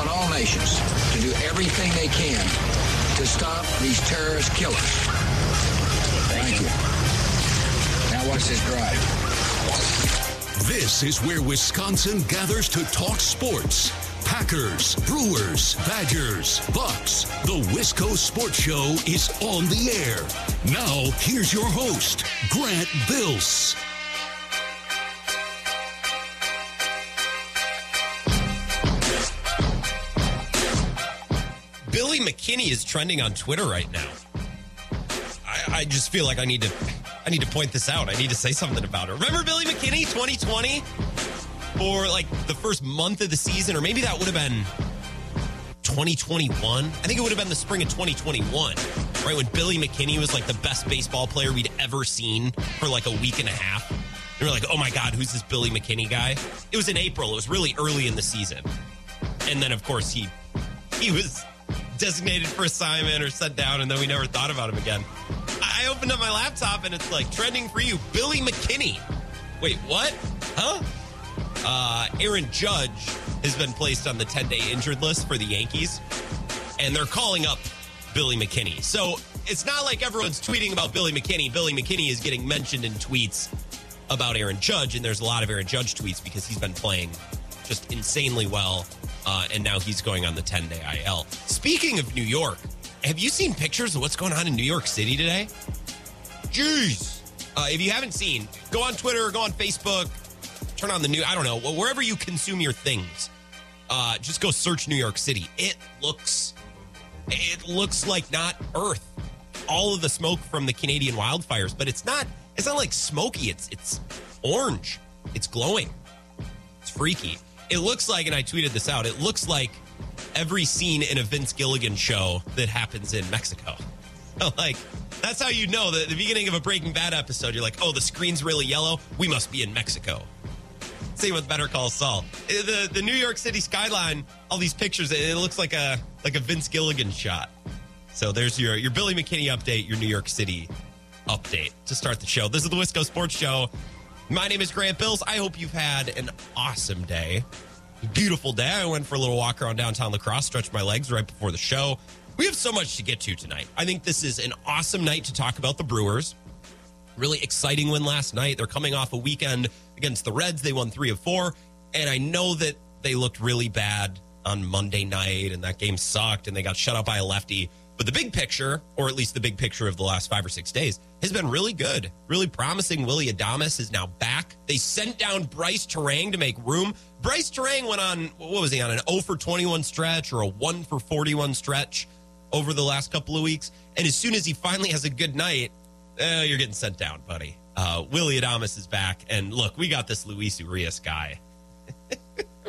on all nations to do everything they can to stop these terrorist killers. Thank you. Now watch this drive. This is where Wisconsin gathers to talk sports. Packers, Brewers, Badgers, Bucks. The Wisco Sports Show is on the air. Now, here's your host, Grant Bills. McKinney is trending on Twitter right now. I, I, just feel like I need to I need to point this out. I need to say something about it. Remember Billy McKinney 2020 for like the first month of the season, or maybe that would have been 2021. I think it would have been the spring of 2021, right when Billy McKinney was like the best baseball player we'd ever seen for like a week and a half. And we are like, oh my god, who's this Billy McKinney guy? It was in April. It was really early in the season, and then of course he he was designated for assignment or sent down, and then we never thought about him again. I opened up my laptop and it's like trending for you, Billy McKinney. Wait, what? Huh? Uh, Aaron Judge has been placed on the 10 day injured list for the Yankees, and they're calling up Billy McKinney. So it's not like everyone's tweeting about Billy McKinney. Billy McKinney is getting mentioned in tweets about Aaron Judge, and there's a lot of Aaron Judge tweets because he's been playing just insanely well uh, and now he's going on the 10 day IL. Speaking of New York, have you seen pictures of what's going on in New York City today? Jeez. Uh, if you haven't seen, go on Twitter, go on Facebook, turn on the new, I don't know, wherever you consume your things. Uh, just go search New York City. It looks, it looks like not Earth. All of the smoke from the Canadian wildfires, but it's not. It's not like smoky. It's it's orange. It's glowing. It's freaky it looks like, and I tweeted this out, it looks like every scene in a Vince Gilligan show that happens in Mexico. like, that's how you know that the beginning of a Breaking Bad episode, you're like, oh, the screen's really yellow. We must be in Mexico. Same with Better Call Saul. Uh, the the New York City skyline, all these pictures, it looks like a like a Vince Gilligan shot. So there's your your Billy McKinney update, your New York City update to start the show. This is the Wisco Sports Show. My name is Grant Bills. I hope you've had an awesome day. Beautiful day. I went for a little walk around downtown La Crosse, stretched my legs right before the show. We have so much to get to tonight. I think this is an awesome night to talk about the Brewers. Really exciting win last night. They're coming off a weekend against the Reds. They won three of four. And I know that they looked really bad on Monday night and that game sucked and they got shut out by a lefty. But the big picture, or at least the big picture of the last five or six days, has been really good, really promising. Willy Adames is now back. They sent down Brice Turang to make room. Brice Turang went on, what was he on, an 0 for 21 stretch or a 1 for 41 stretch over the last couple of weeks. And as soon as he finally has a good night, eh, you're getting sent down, buddy. Uh, Willy Adames is back. And look, we got this Luis Urias guy.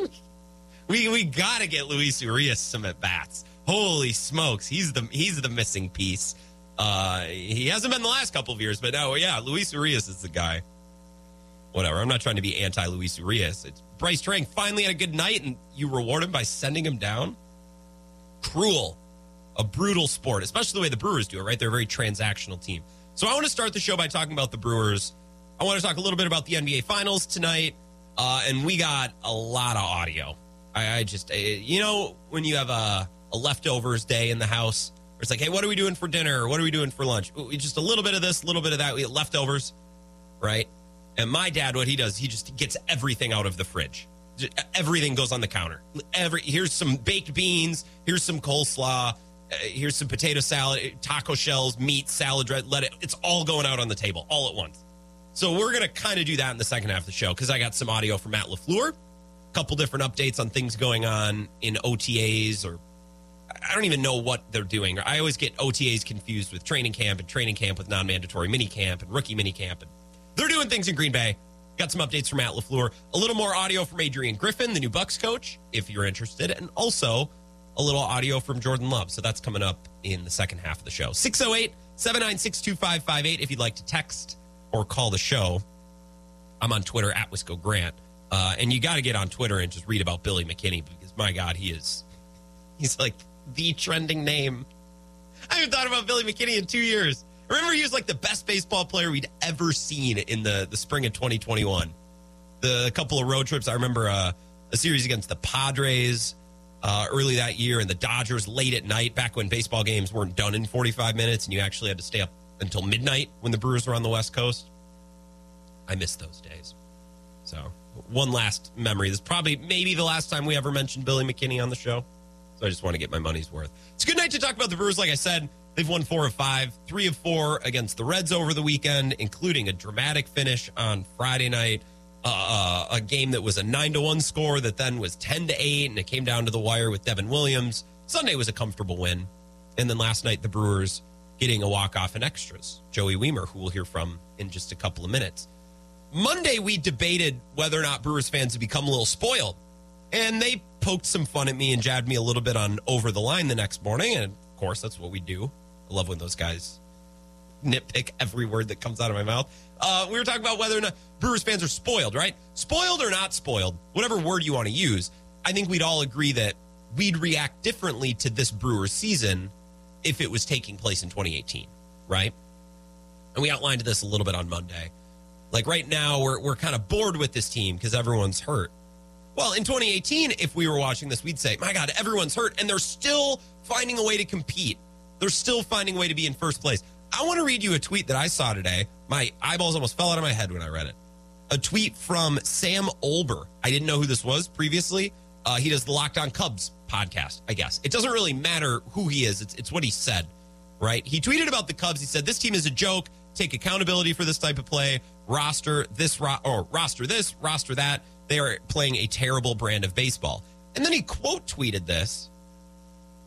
we we got to get Luis Urias some at bats. Holy smokes, he's the he's the missing piece. Uh, he hasn't been the last couple of years, but no, yeah, Luis Urias is the guy. Whatever. I'm not trying to be anti Luis Urias. It's Brice Turang finally had a good night, and you reward him by sending him down. Cruel, a brutal sport, especially the way the Brewers do it. Right, they're a very transactional team. So I want to start the show by talking about the Brewers. I want to talk a little bit about the NBA Finals tonight, uh, and we got a lot of audio. I, I just, I, you know, when you have a a leftovers day in the house. It's like, hey, what are we doing for dinner? What are we doing for lunch? Just a little bit of this, a little bit of that. We leftovers, right? And my dad, what he does, he just gets everything out of the fridge. Everything goes on the counter. Every here's some baked beans. Here's some coleslaw. Uh, here's some potato salad, taco shells, meat, salad. Let it. It's all going out on the table all at once. So we're gonna kind of do that in the second half of the show because I got some audio from Matt LaFleur, a couple different updates on things going on in OTAs or I don't even know what they're doing. I always get OTAs confused with training camp and training camp with non mandatory mini camp and rookie mini camp. And they're doing things in Green Bay. Got some updates from Matt LaFleur, a little more audio from Adrian Griffin, the new Bucks coach, if you're interested, and also a little audio from Jordan Love. So that's coming up in the second half of the show. 608 796 2558 if you'd like to text or call the show. I'm on Twitter at Wisco Grant. Uh, and you got to get on Twitter and just read about Billy McKinney because my God, he is, he's like the trending name. I haven't thought about Billy McKinney in two years. Remember, he was like the best baseball player we'd ever seen in the, the spring of 2021. The couple of road trips, I remember uh, a series against the Padres uh, early that year, and the Dodgers late at night, back when baseball games weren't done in 45 minutes and you actually had to stay up until midnight when the Brewers were on the West Coast. I miss those days. So, one last memory. This is probably maybe the last time we ever mentioned Billy McKinney on the show. So, I just want to get my money's worth. It's a good night to talk about the Brewers. Like I said, they've won four of five, three of four against the Reds over the weekend, including a dramatic finish on Friday night. Uh, a game that was a nine to one score that then was 10 to eight, and it came down to the wire with Devin Williams. Sunday was a comfortable win. And then last night, the Brewers getting a walk off in extras. Joey Wiemer, who we'll hear from in just a couple of minutes. Monday, we debated whether or not Brewers fans had become a little spoiled. And they poked some fun at me and jabbed me a little bit on over the line the next morning. And of course, that's what we do. I love when those guys nitpick every word that comes out of my mouth. Uh, we were talking about whether or not Brewers fans are spoiled, right? Spoiled or not spoiled, whatever word you want to use. I think we'd all agree that we'd react differently to this Brewers season if it was taking place in 2018, right? And we outlined this a little bit on Monday. Like right now, we're, we're kind of bored with this team because everyone's hurt. Well, in 2018, if we were watching this, we'd say, my God, everyone's hurt, and they're still finding a way to compete. They're still finding a way to be in first place. I want to read you a tweet that I saw today. My eyeballs almost fell out of my head when I read it. A tweet from Sam Olber. I didn't know who this was previously. Uh, he does the Locked On Cubs podcast, I guess. It doesn't really matter who he is, it's, it's what he said, right? He tweeted about the Cubs. He said, This team is a joke. Take accountability for this type of play. Roster this, ro- or roster this, roster that. They are playing a terrible brand of baseball. And then he quote tweeted this.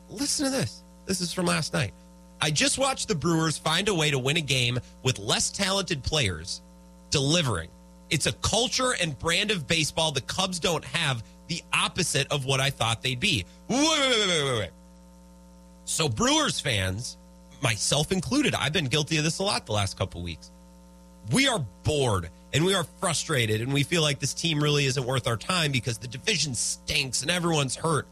Listen to this. This is from last night. I just watched the Brewers find a way to win a game with less talented players delivering. It's a culture and brand of baseball the Cubs don't have, the opposite of what I thought they'd be. Wait, wait, wait, wait, wait. So, Brewers fans, myself included, I've been guilty of this a lot the last couple weeks. We are bored and we are frustrated and we feel like this team really isn't worth our time because the division stinks and everyone's hurt.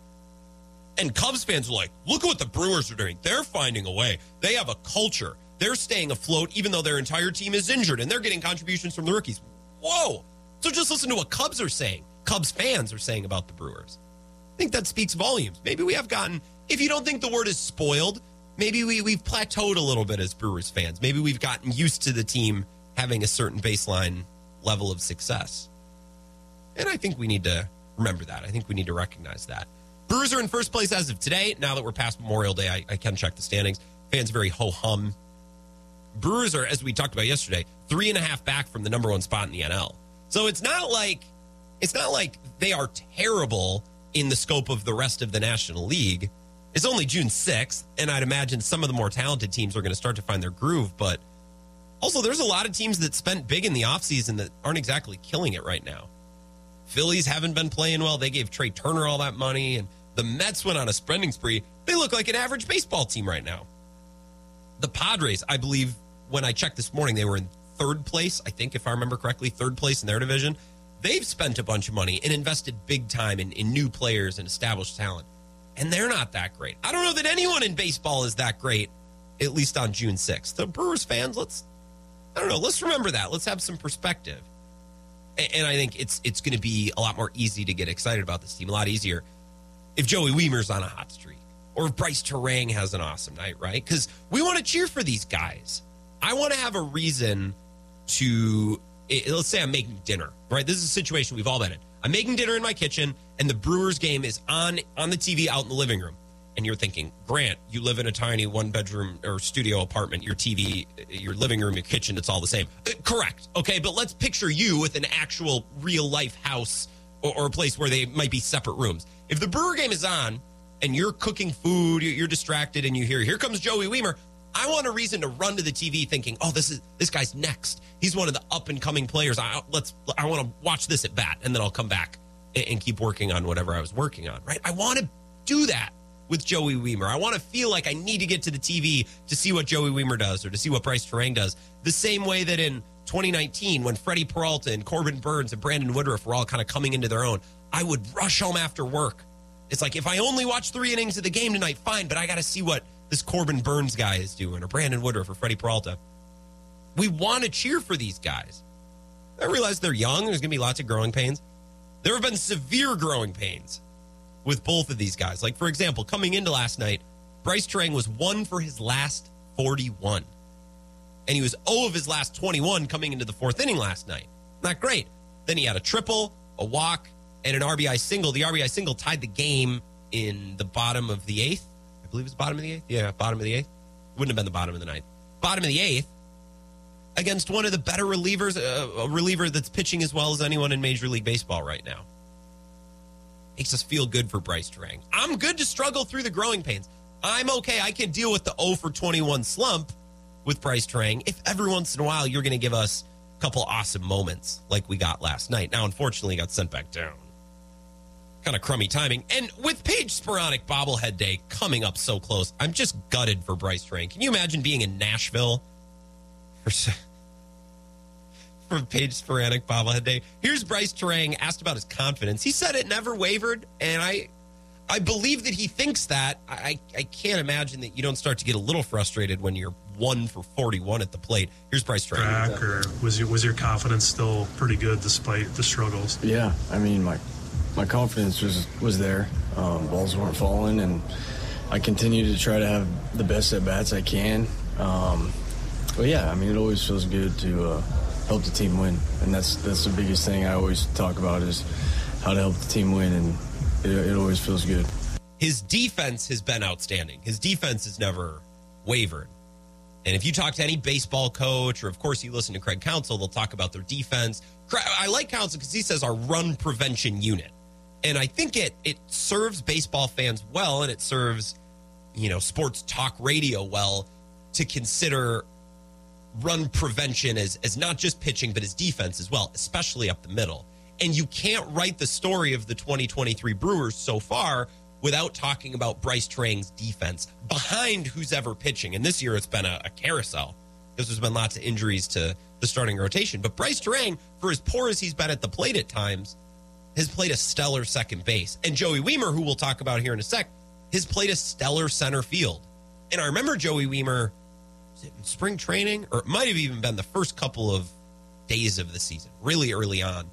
And Cubs fans are like, look at what the Brewers are doing. They're finding a way. They have a culture. They're staying afloat even though their entire team is injured and they're getting contributions from the rookies. Whoa. So just listen to what Cubs are saying. Cubs fans are saying about the Brewers. I think that speaks volumes. Maybe we have gotten, if you don't think the word is spoiled, maybe we, we've plateaued a little bit as Brewers fans. Maybe we've gotten used to the team having a certain baseline level of success. And I think we need to remember that. I think we need to recognize that. Brewers are in first place as of today. Now that we're past Memorial Day, I, I can check the standings. Fans very ho hum. Brewers are, as we talked about yesterday, three and a half back from the number one spot in the NL. So it's not like it's not like they are terrible in the scope of the rest of the National League. It's only June 6th, and I'd imagine some of the more talented teams are going to start to find their groove. But also, there's a lot of teams that spent big in the offseason that aren't exactly killing it right now. Phillies haven't been playing well. They gave Trea Turner all that money, and the Mets went on a spending spree. They look like an average baseball team right now. The Padres, I believe, when I checked this morning, they were in third place, I think, if I remember correctly, third place in their division. They've spent a bunch of money and invested big time in, in new players and established talent. And they're not that great. I don't know that anyone in baseball is that great, at least on June 6th. The Brewers fans, let's, I don't know, let's remember that. Let's have some perspective. And, I think it's it's going to be a lot more easy to get excited about this team, a lot easier if Joey Wiemer's on a hot streak or if Brice Turang has an awesome night, right? Because we want to cheer for these guys. I want to have a reason to, eh, let's say I'm making dinner, right? This is a situation we've all been in. I'm making dinner in my kitchen, and the Brewers game is on on the TV out in the living room. And you're thinking, Grant, you live in a tiny one bedroom or studio apartment. Your TV, your living room, your kitchen, it's all the same. Uh, correct. Okay. But let's picture you with an actual real life house or, or a place where they might be separate rooms. If the Brewer game is on and you're cooking food, you're distracted, and you hear, here comes Joey Wiemer. I want a reason to run to the TV thinking, oh, this is this guy's next. He's one of the up and coming players. I let's I want to watch this at bat, and then I'll come back and, and keep working on whatever I was working on. Right? I want to do that with Joey Wiemer. I want to feel like I need to get to the TV to see what Joey Wiemer does or to see what Brice Turang does. The same way that in 2019, when Freddie Peralta and Corbin Burnes and Brandon Woodruff were all kind of coming into their own, I would rush home after work. It's like if I only watch three innings of the game tonight, fine, but I got to see what this Corbin Burnes guy is doing, or Brandon Woodruff, or Freddie Peralta. We want to cheer for these guys. I realize they're young. There's going to be lots of growing pains. There have been severe growing pains with both of these guys. Like, for example, coming into last night, Brice Turang was one for his last 41. And he was 0 of his last 21 coming into the fourth inning last night. Not great. Then he had a triple, a walk, and an RBI single. The RBI single tied the game in the bottom of the eighth. I believe it was bottom of the eighth. Yeah, bottom of the eighth. Wouldn't have been the bottom of the ninth. Bottom of the eighth against one of the better relievers, uh, a reliever that's pitching as well as anyone in Major League Baseball right now. Makes us feel good for Brice Turang. I'm good to struggle through the growing pains. I'm okay. I can deal with the 0 for 21 slump with Brice Turang if every once in a while you're going to give us a couple awesome moments like we got last night. Now, unfortunately, got sent back down. Kind of crummy timing. And with Paige Spiranac bobblehead day coming up so close, I'm just gutted for Brice Turang. Can you imagine being in Nashville for, for Paige Spiranac bobblehead day? Here's Brice Turang asked about his confidence. He said it never wavered, and I I believe that he thinks that. I, I can't imagine that you don't start to get a little frustrated when you're one for 41 at the plate. Here's Brice Turang. Or was your, was your confidence still pretty good despite the struggles? Yeah, I mean, my my confidence was was there. Um, balls weren't falling, and I continue to try to have the best at bats I can. Um, but yeah, I mean, it always feels good to uh, help the team win, and that's that's the biggest thing I always talk about is how to help the team win, and it, it always feels good. His defense has been outstanding. His defense has never wavered. And if you talk to any baseball coach, or of course you listen to Craig Counsell, they'll talk about their defense. I like Counsell because he says our run prevention unit, and I think it it serves baseball fans well, and it serves you know sports talk radio well to consider run prevention as as not just pitching but as defense as well, especially up the middle. And you can't write the story of the 2023 Brewers so far without talking about Brice Turang's defense behind who's ever pitching. And this year it's been a, a carousel because there's been lots of injuries to the starting rotation. But Brice Turang, for as poor as he's been at the plate at times, has played a stellar second base. And Joey Wiemer, who we'll talk about here in a sec, has played a stellar center field. And I remember Joey Wiemer spring training, or it might have even been the first couple of days of the season, really early on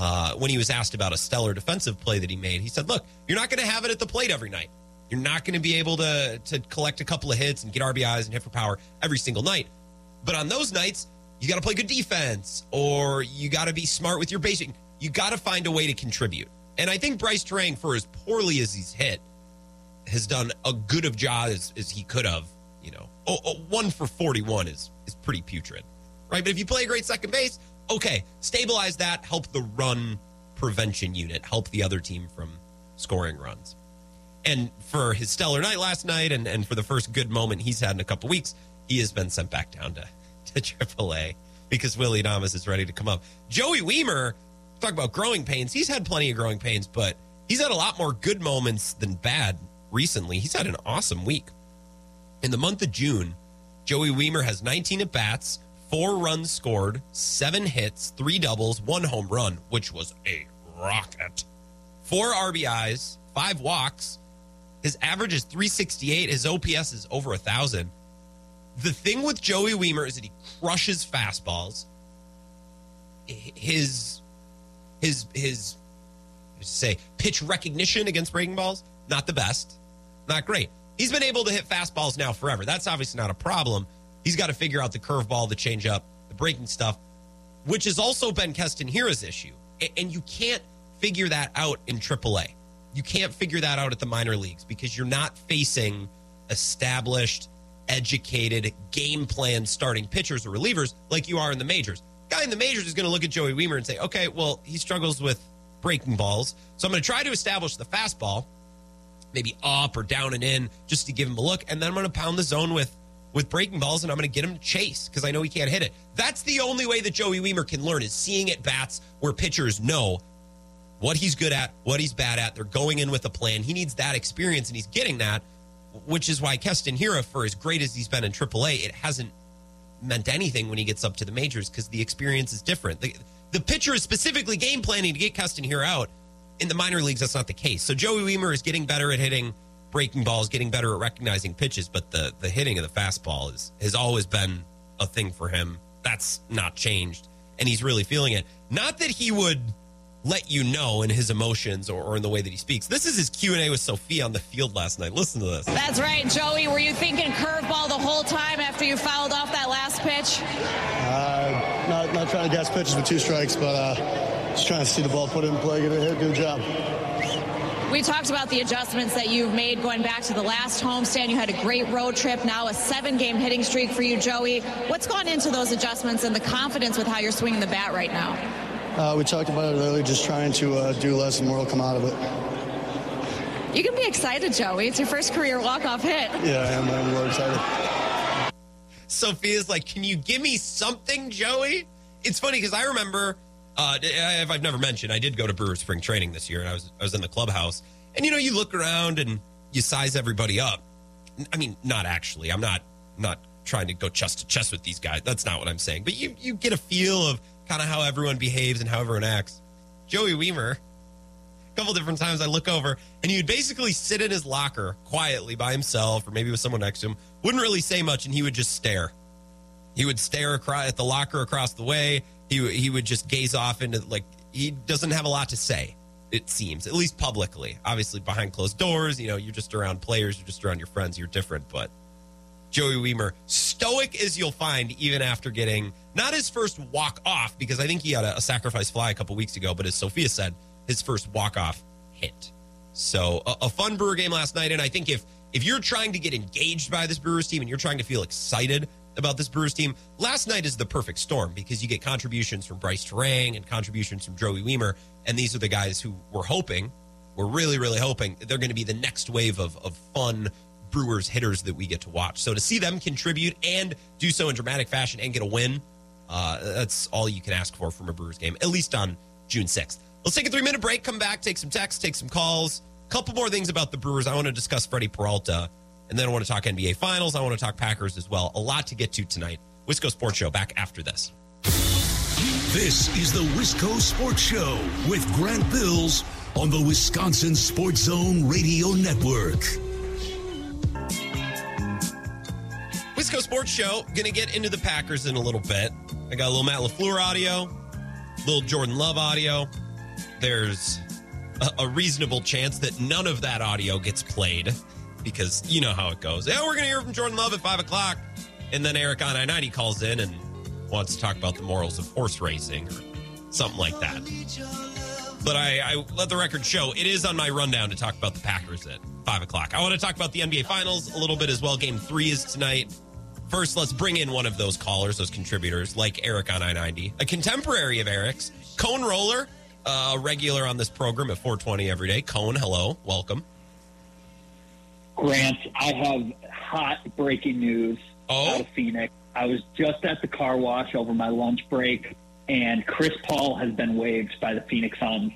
uh, when he was asked about a stellar defensive play that he made, he said, "Look, you're not going to have it at the plate every night. You're not going to be able to to collect a couple of hits and get RBIs and hit for power every single night. But on those nights, you got to play good defense, or you got to be smart with your basic. You got to find a way to contribute. And I think Brice Turang, for as poorly as he's hit, has done a good of job as, as he could have. You know, oh, oh, one for 41 is is pretty putrid, right? But if you play a great second base, okay, stabilize that, help the run prevention unit, help the other team from scoring runs. And for his stellar night last night and, and for the first good moment he's had in a couple weeks, he has been sent back down to, to AAA because Willy Adames is ready to come up. Joey Wiemer, talk about growing pains. He's had plenty of growing pains, but he's had a lot more good moments than bad recently. He's had an awesome week. In the month of June, Joey Wiemer has 19 at bats, four runs scored, seven hits, three doubles, one home run, which was a rocket. Four RBIs, five walks. His average is 368. His OPS is over a thousand. The thing with Joey Wiemer is that he crushes fastballs. His his his say pitch recognition against breaking balls not the best, not great. He's been able to hit fastballs now forever. That's obviously not a problem. He's got to figure out the curveball, the changeup, the breaking stuff, which has also been Keston Hiura's issue. And you can't figure that out in AAA. You can't figure that out at the minor leagues because you're not facing established, educated, game plan starting pitchers or relievers like you are in the majors. Guy in the majors is going to look at Joey Wiemer and say, okay, well, he struggles with breaking balls. So I'm going to try to establish the fastball, maybe up or down and in, just to give him a look. And then I'm going to pound the zone with with breaking balls and I'm going to get him to chase because I know he can't hit it. That's the only way that Joey Wiemer can learn is seeing at bats where pitchers know what he's good at, what he's bad at. They're going in with a plan. He needs that experience and he's getting that, which is why Keston Hiura, for as great as he's been in AAA, it hasn't meant anything when he gets up to the majors because the experience is different. The, the pitcher is specifically game planning to get Keston Hiura out. In the minor leagues, that's not the case. So Joey Wiemer is getting better at hitting breaking balls, getting better at recognizing pitches, but the the hitting of the fastball is has always been a thing for him. That's not changed, and he's really feeling it. Not that he would let you know in his emotions or, or in the way that he speaks. This is his Q&A with Sophia on the field last night. Listen to this. That's right, Joey. Were you thinking curveball the whole time after you fouled off that last pitch? Uh, not, not trying to guess pitches with two strikes, but uh, just trying to see the ball put in play, get a hit, good job. We talked about the adjustments that you've made going back to the last homestand. You had a great road trip, now a seven game hitting streak for you, Joey. What's gone into those adjustments and the confidence with how you're swinging the bat right now? Uh, we talked about it earlier, just trying to uh, do less and more will come out of it. You can be excited, Joey. It's your first career walk off hit. Yeah, I am. I'm really excited. Sophia's like, "Can you give me something, Joey?" It's funny because I remember, uh, I've never mentioned, I did go to Brewer Spring Training this year, and I was I was in the clubhouse, and you know, you look around and you size everybody up. I mean, not actually. I'm not not trying to go chest to chest with these guys. That's not what I'm saying. But you you get a feel of kind of how everyone behaves and how everyone acts. Joey Wiemer, a couple different times I look over and he'd basically sit in his locker quietly by himself or maybe with someone next to him, wouldn't really say much, and he would just stare. He would stare across at the locker across the way. He he would just gaze off into like he doesn't have a lot to say. It seems, at least publicly. Obviously, behind closed doors, you know, you're just around players, you're just around your friends, you're different. But Joey Wiemer, stoic as you'll find, even after getting not his first walk off, because I think he had a, a sacrifice fly a couple weeks ago, but as Sophia said, his first walk off hit. So a, a fun Brewer game last night, and I think if if you're trying to get engaged by this Brewers team and you're trying to feel excited about this Brewers team, last night is the perfect storm because you get contributions from Brice Turang and contributions from Joey Wiemer, and these are the guys who we're hoping, we're really really hoping they're going to be the next wave of of fun Brewers hitters that we get to watch. So to see them contribute and do so in dramatic fashion and get a win, uh, that's all you can ask for from a Brewers game, at least on June 6th. Let's take a three minute break, come back, take some texts, take some calls. A couple more things about the Brewers. I want to discuss Freddie Peralta, and then I want to talk NBA Finals. I want to talk Packers as well. A lot to get to tonight. Wisco Sports Show back after this. This is the Wisco Sports Show with Grant Bills on the Wisconsin Sports Zone Radio Network. Wisco Sports Show, gonna get into the Packers in a little bit. I got a little Matt LaFleur audio, little Jordan Love audio. There's a, a reasonable chance that none of that audio gets played because you know how it goes. Yeah, we're gonna hear from Jordan Love at five o'clock, and then Eric on I ninety calls in and wants to talk about the morals of horse racing or something like that. But I, I let the record show it is on my rundown to talk about the Packers at five o'clock. I want to talk about the NBA Finals a little bit as well. Game three is tonight. First, let's bring in one of those callers, those contributors, like Eric on I 90, a contemporary of Eric's, Cone Roller, uh, a regular on this program at 420 every day. Cone, hello, welcome. Grant, I have hot breaking news Oh? out of Phoenix. I was just at the car wash over my lunch break, and Chris Paul has been waived by the Phoenix Suns.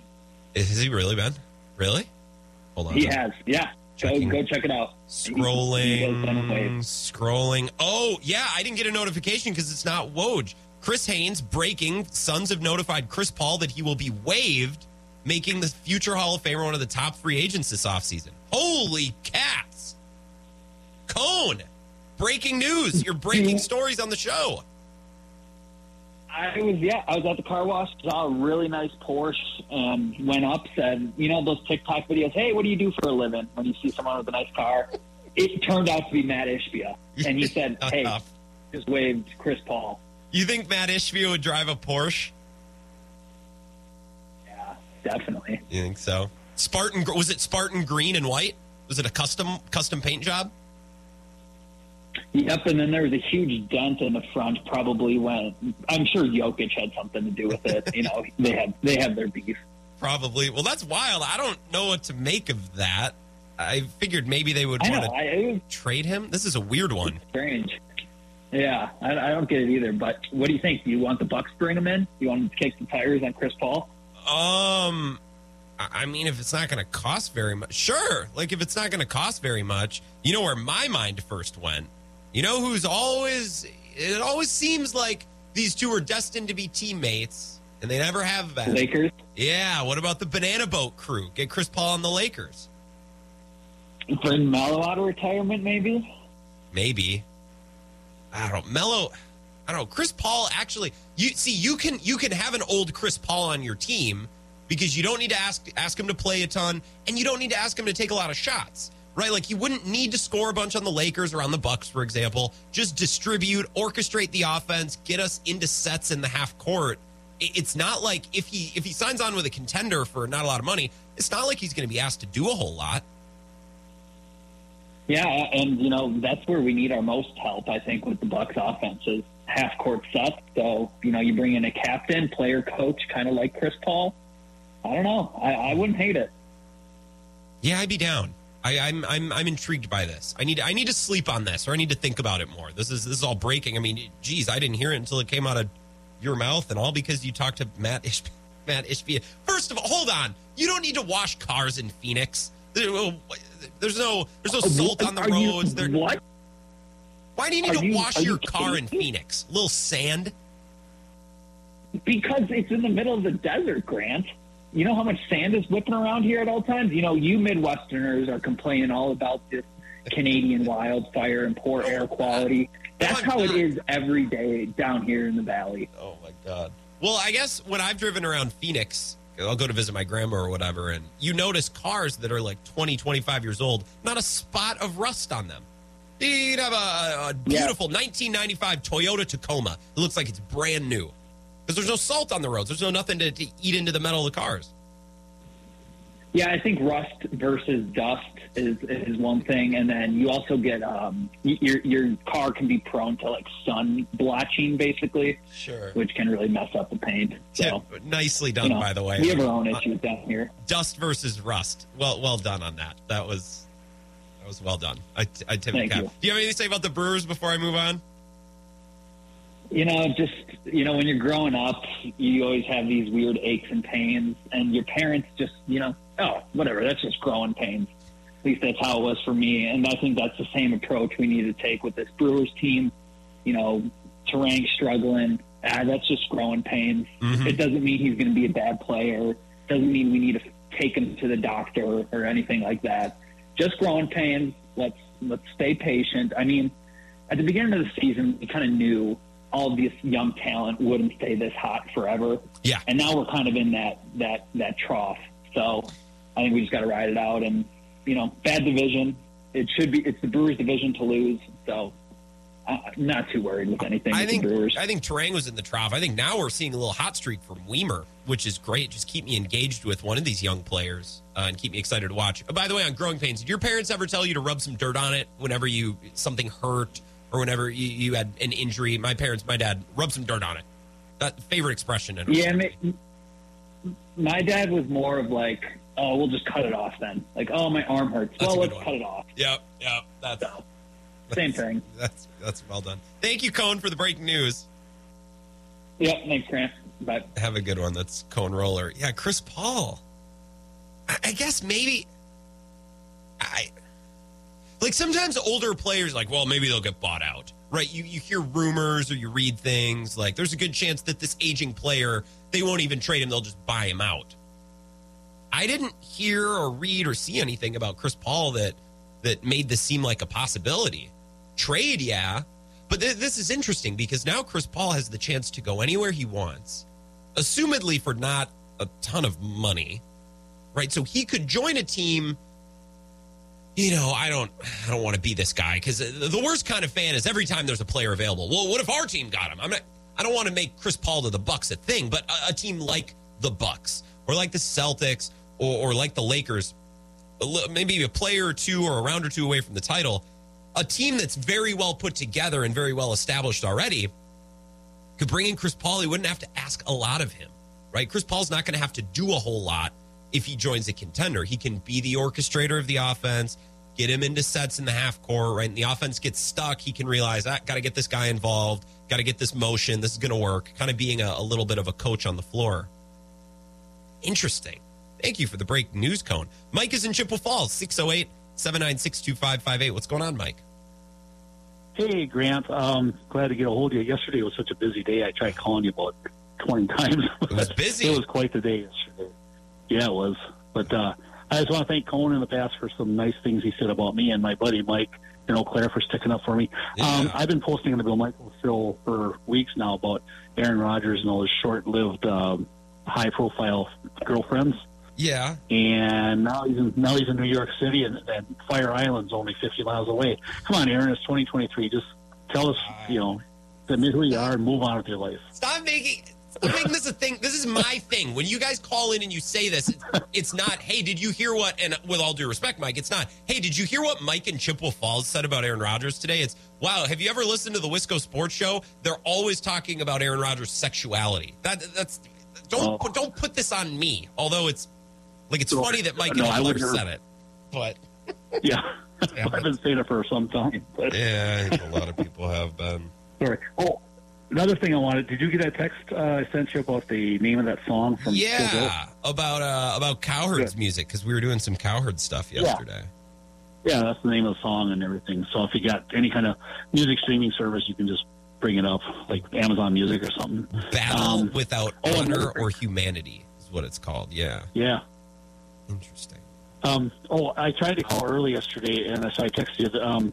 Has he really been? Really? Hold on. He has, yeah. Go, Checking. go check it out. He- he has Scrolling, scrolling. Oh, yeah, I didn't get a notification because it's not Woj. Chris Haynes breaking. Suns have notified Chris Paul that he will be waived, making the future Hall of Famer one of the top free agents this offseason. Holy cats. Cone, breaking news. You're breaking stories on the show. I was yeah, I was at the car wash, saw a really nice Porsche, and went up, said, you know those TikTok videos. Hey, what do you do for a living? When you see someone with a nice car, it turned out to be Matt Ishbia, and he said, hey, just waved Chris Paul. You think Matt Ishbia would drive a Porsche? Yeah, definitely. You think so? Spartan was it Spartan green and white? Was it a custom custom paint job? Yep, and then there was a huge dent in the front. Probably when I'm sure Jokic had something to do with it. You know, they had they had their beef. Probably. Well, that's wild. I don't know what to make of that. I figured maybe they would want I, it was to trade him. This is a weird one. strange. Yeah, I, I don't get it either. But what do you think? Do you want the Bucks to bring him in? You want him to kick the tires on Chris Paul? Um, I I mean, if it's not going to cost very much, sure. Like if it's not going to cost very much, you know where my mind first went. You know who's always? It always seems like these two are destined to be teammates, and they never have that. Lakers Yeah. What about the Banana Boat crew? Get Chris Paul on the Lakers. bring Melo out of retirement, maybe. Maybe. I don't. Melo. I don't know. Chris Paul actually. You see, you can you can have an old Chris Paul on your team because you don't need to ask ask him to play a ton, and you don't need to ask him to take a lot of shots. Right, like you wouldn't need to score a bunch on the Lakers or on the Bucks, for example. Just distribute, orchestrate the offense, get us into sets in the half court. It's not like if he if he signs on with a contender for not a lot of money, it's not like he's going to be asked to do a whole lot. Yeah, and you know that's where we need our most help. I think with the Bucks offenses, half court sets. So you know you bring in a captain, player, coach, kind of like Chris Paul. I don't know. I, I wouldn't hate it. Yeah, I'd be down. I, I'm I'm I'm intrigued by this. I need I need to sleep on this, or I need to think about it more. This is this is all breaking. I mean, geez, I didn't hear it until it came out of your mouth, and all because you talked to Matt Ishbia. Matt Ishbia. First of all, hold on. You don't need to wash cars in Phoenix. There's no there's no salt on the Are you- roads. There- what? Why do you need Are to you- wash are you your car in? Phoenix? little sand. Because it's in the middle of the desert, Grant. You know how much sand is whipping around here at all times? You know, you Midwesterners are complaining all about this Canadian wildfire and poor oh, air quality. That's how it is every day down here in the valley. Oh my god. Well, I guess when I've driven around Phoenix, I'll go to visit my grandma or whatever, and you notice cars that are like 20, 25 years old, not a spot of rust on them. You'd have a, a Yeah. beautiful 1995 Toyota Tacoma. It looks like it's brand new because there's no salt on the roads. There's no nothing to, to eat into the metal of the cars. Yeah, I think rust versus dust is is one thing, and then you also get um, your your car can be prone to like sun blotching, basically, Sure. which can really mess up the paint. So, Tip, nicely done, you know, by the way. we have our own issues down here. Dust versus rust. Well, well done on that. That was that was well done. I, I tip the Thank cap. you. Do you have anything to say about the Brewers before I move on? You know, just you know, when you're growing up, you always have these weird aches and pains, and your parents just, you know, oh, whatever, that's just growing pains. At least that's how it was for me, and I think that's the same approach we need to take with this Brewers team. You know, Turang struggling, ah, that's just growing pains. It doesn't mean he's going to be a bad player. Doesn't mean we need to take him to the doctor or anything like that. Just growing pains. Let's let's stay patient. I mean, at the beginning of the season, we kind of knew all this young talent wouldn't stay this hot forever. Yeah. And now we're kind of in that that that trough. So I think we just got to ride it out. And you know, bad division. It should be. It's the Brewers' division to lose. So I'm not too worried with anything I with think Brewers. I think Turang was in the trough. I think now we're seeing a little hot streak from Wiemer, which is great. Just keep me engaged with one of these young players uh, and keep me excited to watch. Oh, by the way, on growing pains, did your parents ever tell you to rub some dirt on it whenever you something hurt or whenever you, you had an injury? My parents, my dad, rub some dirt on it. That favorite expression. In Yeah, my dad was more of like, oh, we'll just cut it off then. Like, oh, my arm hurts. That's well, let's one. cut it off. Yep, yep. That's So, same thing. that's that's well done. Thank you, Cone, for the breaking news. Yep. Thanks, Grant. Bye. have a good one. That's Cone Roller. Yeah, Chris Paul. I, I guess maybe. I like sometimes older players like, well, maybe they'll get bought out, right? You you hear rumors or you read things like there's a good chance that this aging player they won't even trade him; they'll just buy him out. I didn't hear or read or see anything about Chris Paul that that made this seem like a possibility. Trade, yeah, but th- this is interesting because now Chris Paul has the chance to go anywhere he wants, assumedly for not a ton of money, right? So he could join a team. You know, I don't, I don't want to be this guy because the worst kind of fan is every time there's a player available. Well, what if our team got him? I'm not. I don't want to make Chris Paul to the Bucks a thing, but a, a team like the Bucks or like the Celtics or, or like the Lakers, maybe a player or two or a round or two away from the title, a team that's very well put together and very well established already could bring in Chris Paul. He wouldn't have to ask a lot of him, right? Chris Paul's not going to have to do a whole lot if he joins a contender. He can be the orchestrator of the offense, get him into sets in the half court, right? And the offense gets stuck. He can realize, I got to get this guy involved, got to get this motion. This is going to work. Kind of being a, a little bit of a coach on the floor. Interesting. Thank you for the break news cone. Mike is in Chippewa Falls, 608 796 2558. What's going on, Mike? Hey, Grant. Um, glad to get a hold of you. Yesterday was such a busy day. I tried calling you about 20 times. It was busy. it was quite the day yesterday. Yeah, it was. But uh, I just want to thank Cone in the past for some nice things he said about me and my buddy Mike in Eau Claire for sticking up for me. Um, I've been posting on the Bill Michael show for weeks now about Aaron Rodgers and all his short-lived um, high profile girlfriends. Yeah. And now he's in, now he's in New York City, and, and Fire Island's only 50 miles away. Come on, Aaron, it's 2023. Just tell us, you know, admit who you are and move on with your life. Stop making stop making this a thing. This is my thing. When you guys call in and you say this, it's, it's not, hey, did you hear what? And with all due respect, Mike, it's not, hey, did you hear what Mike and Chippewa Falls said about Aaron Rodgers today? It's, wow, have you ever listened to the Wisco Sports Show? They're always talking about Aaron Rodgers' sexuality. That that's don't Oh. don't put this on me. Although it's like it's No, funny that Mike no, and I Miller would never- said it, but Yeah, I've been saying it for some time. But yeah, a lot of people have been. sorry. Oh, another thing I wanted. Did you get that text uh, I sent you about the name of that song from? Yeah, about uh about Cowherd's Good. music because we were doing some Cowherd stuff Yeah. yesterday. Yeah, that's the name of the song and everything. So if you got any kind of music streaming service, you can just bring it up, like Amazon Music or something. Battle Um, without oh, honor or humanity is what it's called. Yeah, Yeah. interesting. Um, oh, I tried to call early yesterday, and so I texted you. Um,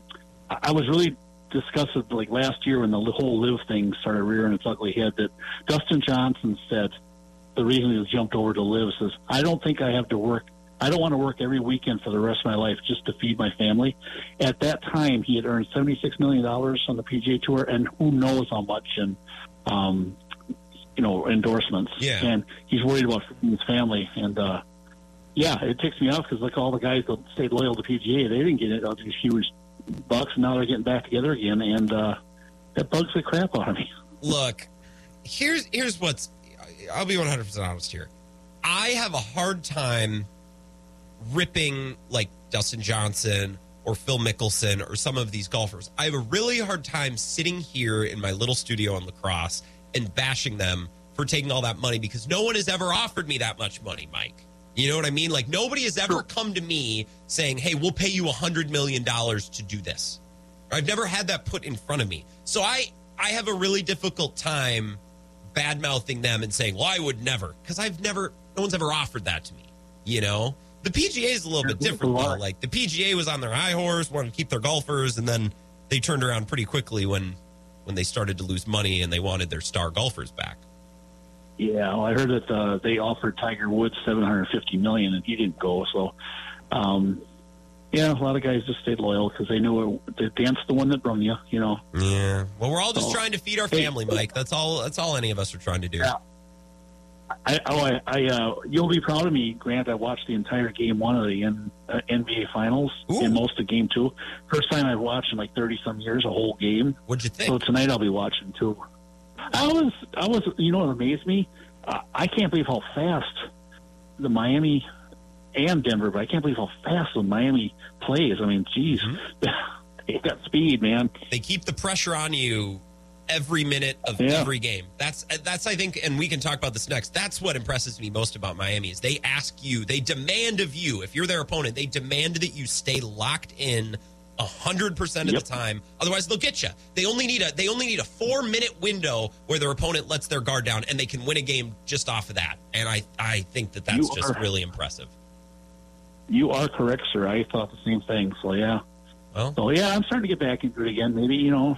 I was really disgusted, like last year when the whole LIV thing started rearing its ugly head. That Dustin Johnson said the reason he jumped over to LIV says, "I don't think I have to work. I don't want to work every weekend for the rest of my life just to feed my family." At that time, he had earned seventy six million dollars on the PGA Tour, and who knows how much in, um, you know, endorsements. Yeah. and he's worried about his family, and. uh yeah, it ticks me off because look, all the guys that stayed loyal to PGA, they didn't get it all these huge bucks, now they're getting back together again, and uh, that bugs the crap out of me. Look, here's here's what's. I'll be 100 percent honest here. I have a hard time ripping like Dustin Johnson or Phil Mickelson or some of these golfers. I have a really hard time sitting here in my little studio on La Crosse and bashing them for taking all that money because no one has ever offered me that much money, Mike. You know what I mean? Like nobody has ever come to me saying, "Hey, we'll pay you a hundred million dollars to do this." I've never had that put in front of me, so I I have a really difficult time bad mouthing them and saying, "Well, I would never," because I've never, no one's ever offered that to me. You know, the PGA is a little bit different though. Like the PGA was on their high horse, wanted to keep their golfers, and then they turned around pretty quickly when when they started to lose money and they wanted their star golfers back. Yeah, well, I heard that uh, they offered Tiger Woods seven hundred fifty million, and he didn't go. So, um, yeah, a lot of guys just stayed loyal because they knew it, the dance the one that brung you. You know. Yeah. Well, we're all just Oh. trying to feed our Hey. family, Mike. That's all. That's all any of us are trying to do. Yeah. I, oh, I, I uh, you'll be proud of me, Grant. I watched the entire game one of the N, uh, NBA Finals and most of game two. First time I've watched in like thirty some years a whole game. What'd you think? So tonight I'll be watching too. I was, I was, you know, what amazed me. Uh, I can't believe how fast the Miami and Denver, but I can't believe how fast the Miami plays. I mean, geez, they got speed, man. They keep the pressure on you every minute of Yeah. every game. That's that's I think, and we can talk about this next. That's what impresses me most about Miami is they ask you, they demand of you, if you're their opponent, they demand that you stay locked in hundred percent of Yep. the time. Otherwise, they'll get you. They only need a they only need a four minute window where their opponent lets their guard down, and they can win a game just off of that. And I I think that that's You just are- really impressive. You are correct, sir. I thought the same thing. So yeah. Well, So yeah, I'm starting to get back into it again. Maybe you know,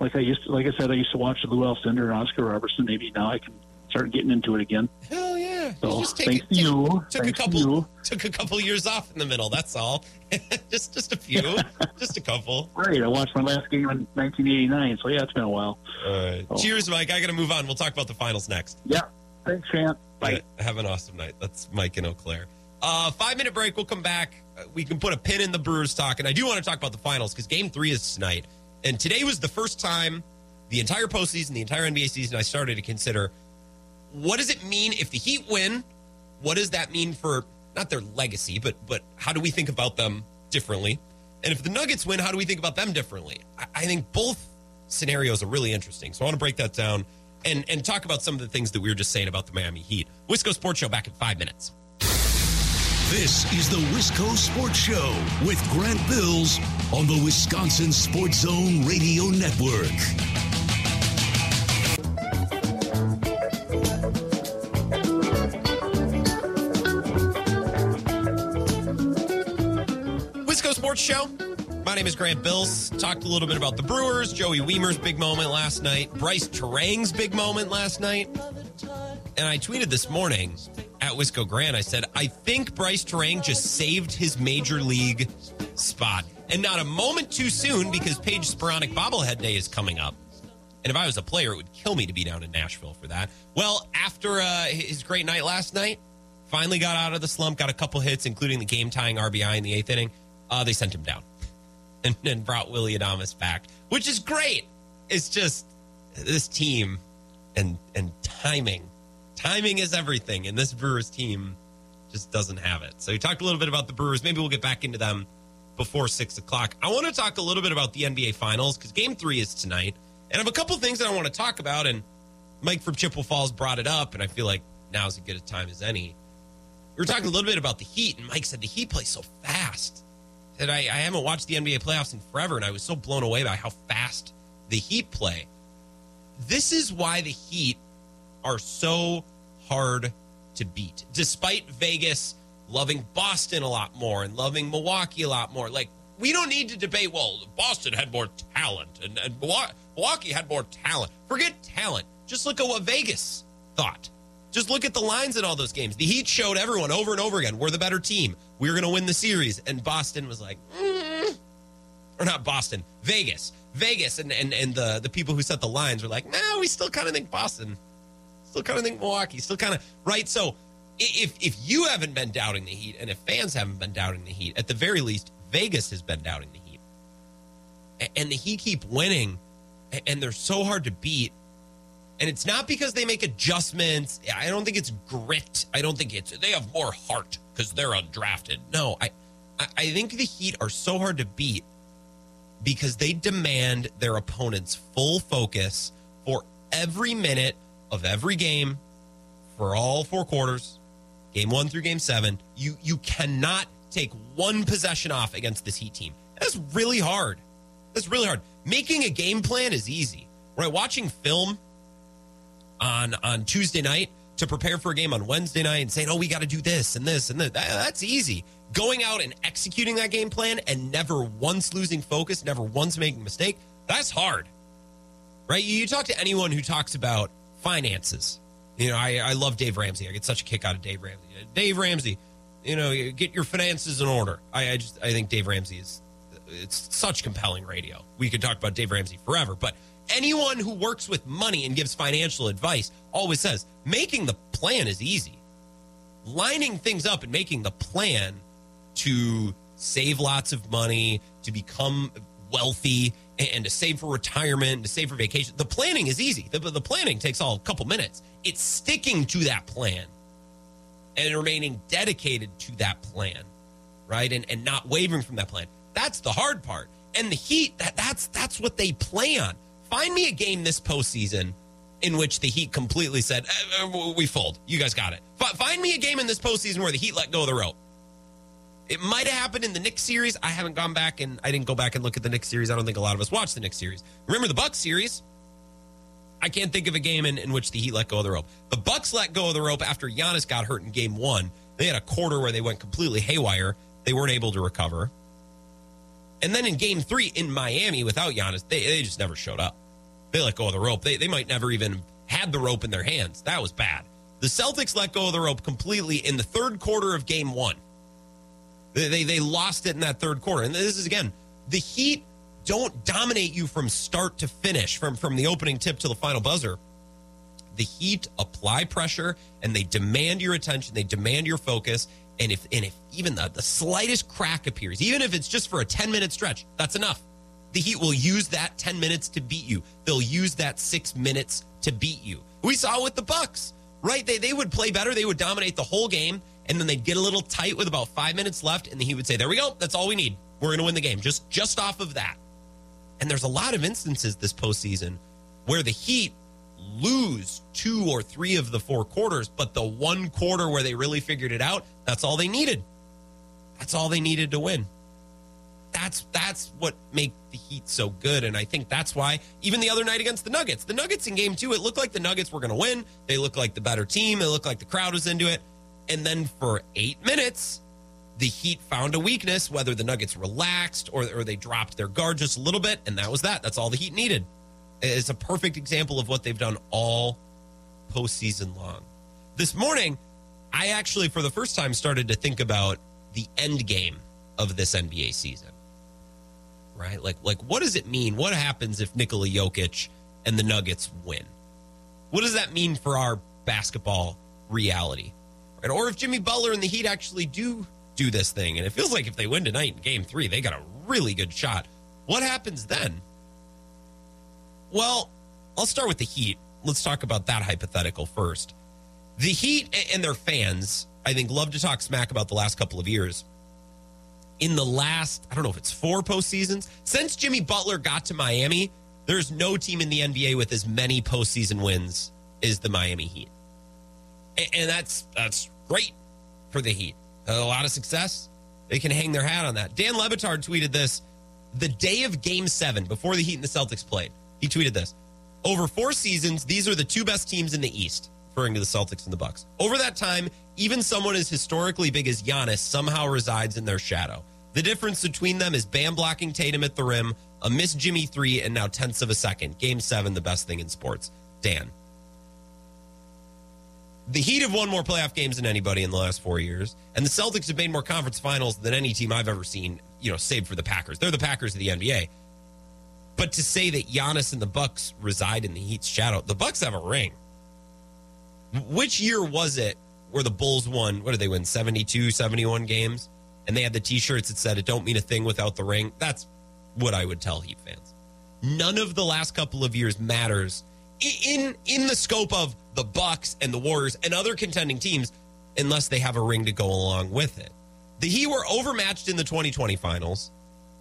like I used to, like I said, I used to watch Lou Alcindor and Oscar Robertson. Maybe now I can start getting into it again. So just take thanks it- to you. took a couple you. took a couple years off in the middle. That's all. just just a few, just a couple. Great. I watched my last game in 1989. So yeah, it's been a while. All right. Oh. Cheers, Mike. I got to move on. We'll talk about the finals next. Yeah. Thanks, Grant. Bye. Yeah, have an awesome night. That's Mike and Eau Claire. Uh, five minute break. We'll come back. Uh, we can put a pin in the Brewers talk, and I do want to talk about the finals because Game Three is tonight, and today was the first time the entire postseason, the entire NBA season, I started to consider what does it mean if the Heat win? What does that mean for not their legacy, but but how do we think about them differently? And if the Nuggets win, how do we think about them differently? I, I think both scenarios are really interesting. So I want to break that down and and talk about some of the things that we were just saying about the Miami Heat. Wisco Sports Show back in five minutes. This is the Wisco Sports Show with Grant Bills on the Wisconsin Sports Zone Radio Network. Sports Show. My name is Grant Bills. Talked a little bit about the Brewers, Joey Wiemer's big moment last night, Brice Turang's big moment last night. And I tweeted this morning at Wisco Grant. I said, I think Brice Turang just saved his major league spot. And not a moment too soon because Paige Spiranac bobblehead day is coming up. And if I was a player, it would kill me to be down in Nashville for that. Well, after uh, his great night last night, finally got out of the slump, got a couple hits, including the game tying RBI in the eighth inning. Uh, they sent him down and, and brought Willy Adames back, which is great. It's just this team and and timing. Timing is everything, and this Brewers team just doesn't have it. So we talked a little bit about the Brewers. Maybe we'll get back into them before six o'clock. I want to talk a little bit about the NBA Finals because Game Three is tonight, and I have a couple things that I want to talk about. And Mike from Chippewa Falls brought it up, and I feel like now's as good a time as any. We were talking a little bit about the Heat, and Mike said the Heat play so fast that I, I haven't watched the NBA playoffs in forever, and I was so blown away by how fast the Heat play. This is why the Heat are so hard to beat, despite Vegas loving Boston a lot more and loving Milwaukee a lot more. Like, we don't need to debate, well, Boston had more talent and, and Milwaukee had more talent. Forget talent. Just look at what Vegas thought. Just look at the lines in all those games. The Heat showed everyone over and over again, we're the better team. We're going to win the series. And Boston was like, mm. or not Boston, Vegas. Vegas and, and, and the, the people who set the lines were like, nah, we still kind of think Boston. Still kind of think Milwaukee. Still kind of, right? So if, if you haven't been doubting the Heat and if fans haven't been doubting the Heat, at the very least, Vegas has been doubting the Heat. And the Heat keep winning and they're so hard to beat and it's not because they make adjustments. I don't think it's grit. I don't think it's they have more heart because they're undrafted. No, I I think the Heat are so hard to beat because they demand their opponent's full focus for every minute of every game for all four quarters, game one through game seven. You you cannot take one possession off against this Heat team. That's really hard. That's really hard. Making a game plan is easy. Right? Watching film on on Tuesday night to prepare for a game on Wednesday night and saying, "Oh, we got to do this and this and that." That's easy. Going out and executing that game plan and never once losing focus, never once making a mistake, that's hard. Right? You talk to anyone who talks about finances. You know, I, I love Dave Ramsey. I get such a kick out of Dave Ramsey. Dave Ramsey, you know, get your finances in order. I, I just I think Dave Ramsey is it's such compelling radio. We could talk about Dave Ramsey forever, but anyone who works with money and gives financial advice always says making the plan is easy. Lining things up and making the plan to save lots of money, to become wealthy, and to save for retirement, to save for vacation. The planning is easy. The, the planning takes all a couple minutes. It's sticking to that plan and remaining dedicated to that plan, right? And and not wavering from that plan. That's the hard part. And the Heat, that, that's that's what they play on. Find me a game this postseason in which the Heat completely said, eh, "We fold. You guys got it." Find me a game in this postseason where the Heat let go of the rope. It might have happened in the Knicks series. I haven't gone back and I didn't go back and look at the Knicks series. I don't think a lot of us watched the Knicks series. Remember the Bucks series? I can't think of a game in, in which the Heat let go of the rope. The Bucks let go of the rope after Giannis got hurt in game one. They had a quarter where they went completely haywire. They weren't able to recover. And then in game three in Miami without Giannis, they, they just never showed up. They let go of the rope. They, they might never even had the rope in their hands. That was bad. The Celtics let go of the rope completely in the third quarter of game one. They, they, they lost it in that third quarter. And this is again, the Heat don't dominate you from start to finish, from, from the opening tip to the final buzzer. The Heat apply pressure and they demand your attention, they demand your focus, and if and if even the, the slightest crack appears, even if it's just for a 10 minute stretch, that's enough. The Heat will use that 10 minutes to beat you. They'll use that six minutes to beat you. We saw with the Bucks, right? They they would play better, they would dominate the whole game, and then they'd get a little tight with about five minutes left, and the Heat would say, There we go, that's all we need. We're gonna win the game. Just just off of that. And there's a lot of instances this postseason where the Heat lose two or three of the four quarters, but the one quarter where they really figured it out, that's all they needed. That's all they needed to win. That's that's what make the Heat so good, and I think that's why even the other night against the Nuggets, the Nuggets in Game Two, it looked like the Nuggets were going to win. They looked like the better team. It looked like the crowd was into it, and then for eight minutes, the Heat found a weakness, whether the Nuggets relaxed or, or they dropped their guard just a little bit, and that was that. That's all the Heat needed. It's a perfect example of what they've done all postseason long. this morning, I actually, for the first time, started to think about the end game of this NBA season. Right? Like, like what does it mean? What happens if Nikola Jokic and the Nuggets win? What does that mean for our basketball reality? Right? Or if Jimmy Butler and the Heat actually do do this thing, and it feels like if they win tonight in game three, they got a really good shot. What happens then? Well, I'll start with the Heat. Let's talk about that hypothetical first. The Heat and their fans, I think, love to talk smack about the last couple of years. In the last, I don't know if it's four postseasons, since Jimmy Butler got to Miami, there's no team in the NBA with as many postseason wins as the Miami Heat. And that's that's great for the Heat. A lot of success. They can hang their hat on that. Dan Le Batard tweeted this the day of game seven, before the Heat and the Celtics played. He tweeted this. Over four seasons, these are the two best teams in the East, referring to the Celtics and the Bucks. Over that time, even someone as historically big as Giannis somehow resides in their shadow. The difference between them is Bam blocking Tatum at the rim, a missed Jimmy three, and now tenths of a second. Game seven, the best thing in sports. Dan. The Heat have won more playoff games than anybody in the last four years, and the Celtics have made more conference finals than any team I've ever seen. You know, save for the Packers. They're the Packers of the NBA. But to say that Giannis and the Bucks reside in the Heat's shadow, the Bucks have a ring. Which year was it where the Bulls won? What did they win? 72, 71 games? And they had the t-shirts that said it don't mean a thing without the ring. That's what I would tell Heat fans. None of the last couple of years matters in in the scope of the Bucks and the Warriors and other contending teams unless they have a ring to go along with it. The Heat were overmatched in the 2020 finals.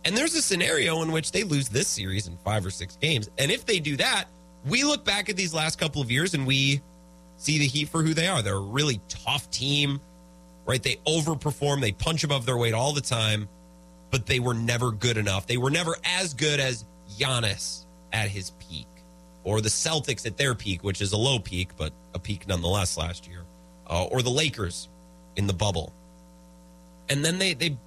And there's a scenario in which they lose this series in five or six games. And if they do that, we look back at these last couple of years and we see the Heat for who they are. They're a really tough team, right? They overperform, they punch above their weight all the time, but they were never good enough. They were never as good as Giannis at his peak or the Celtics at their peak, which is a low peak, but a peak nonetheless last year, uh, or the Lakers in the bubble. And then they, they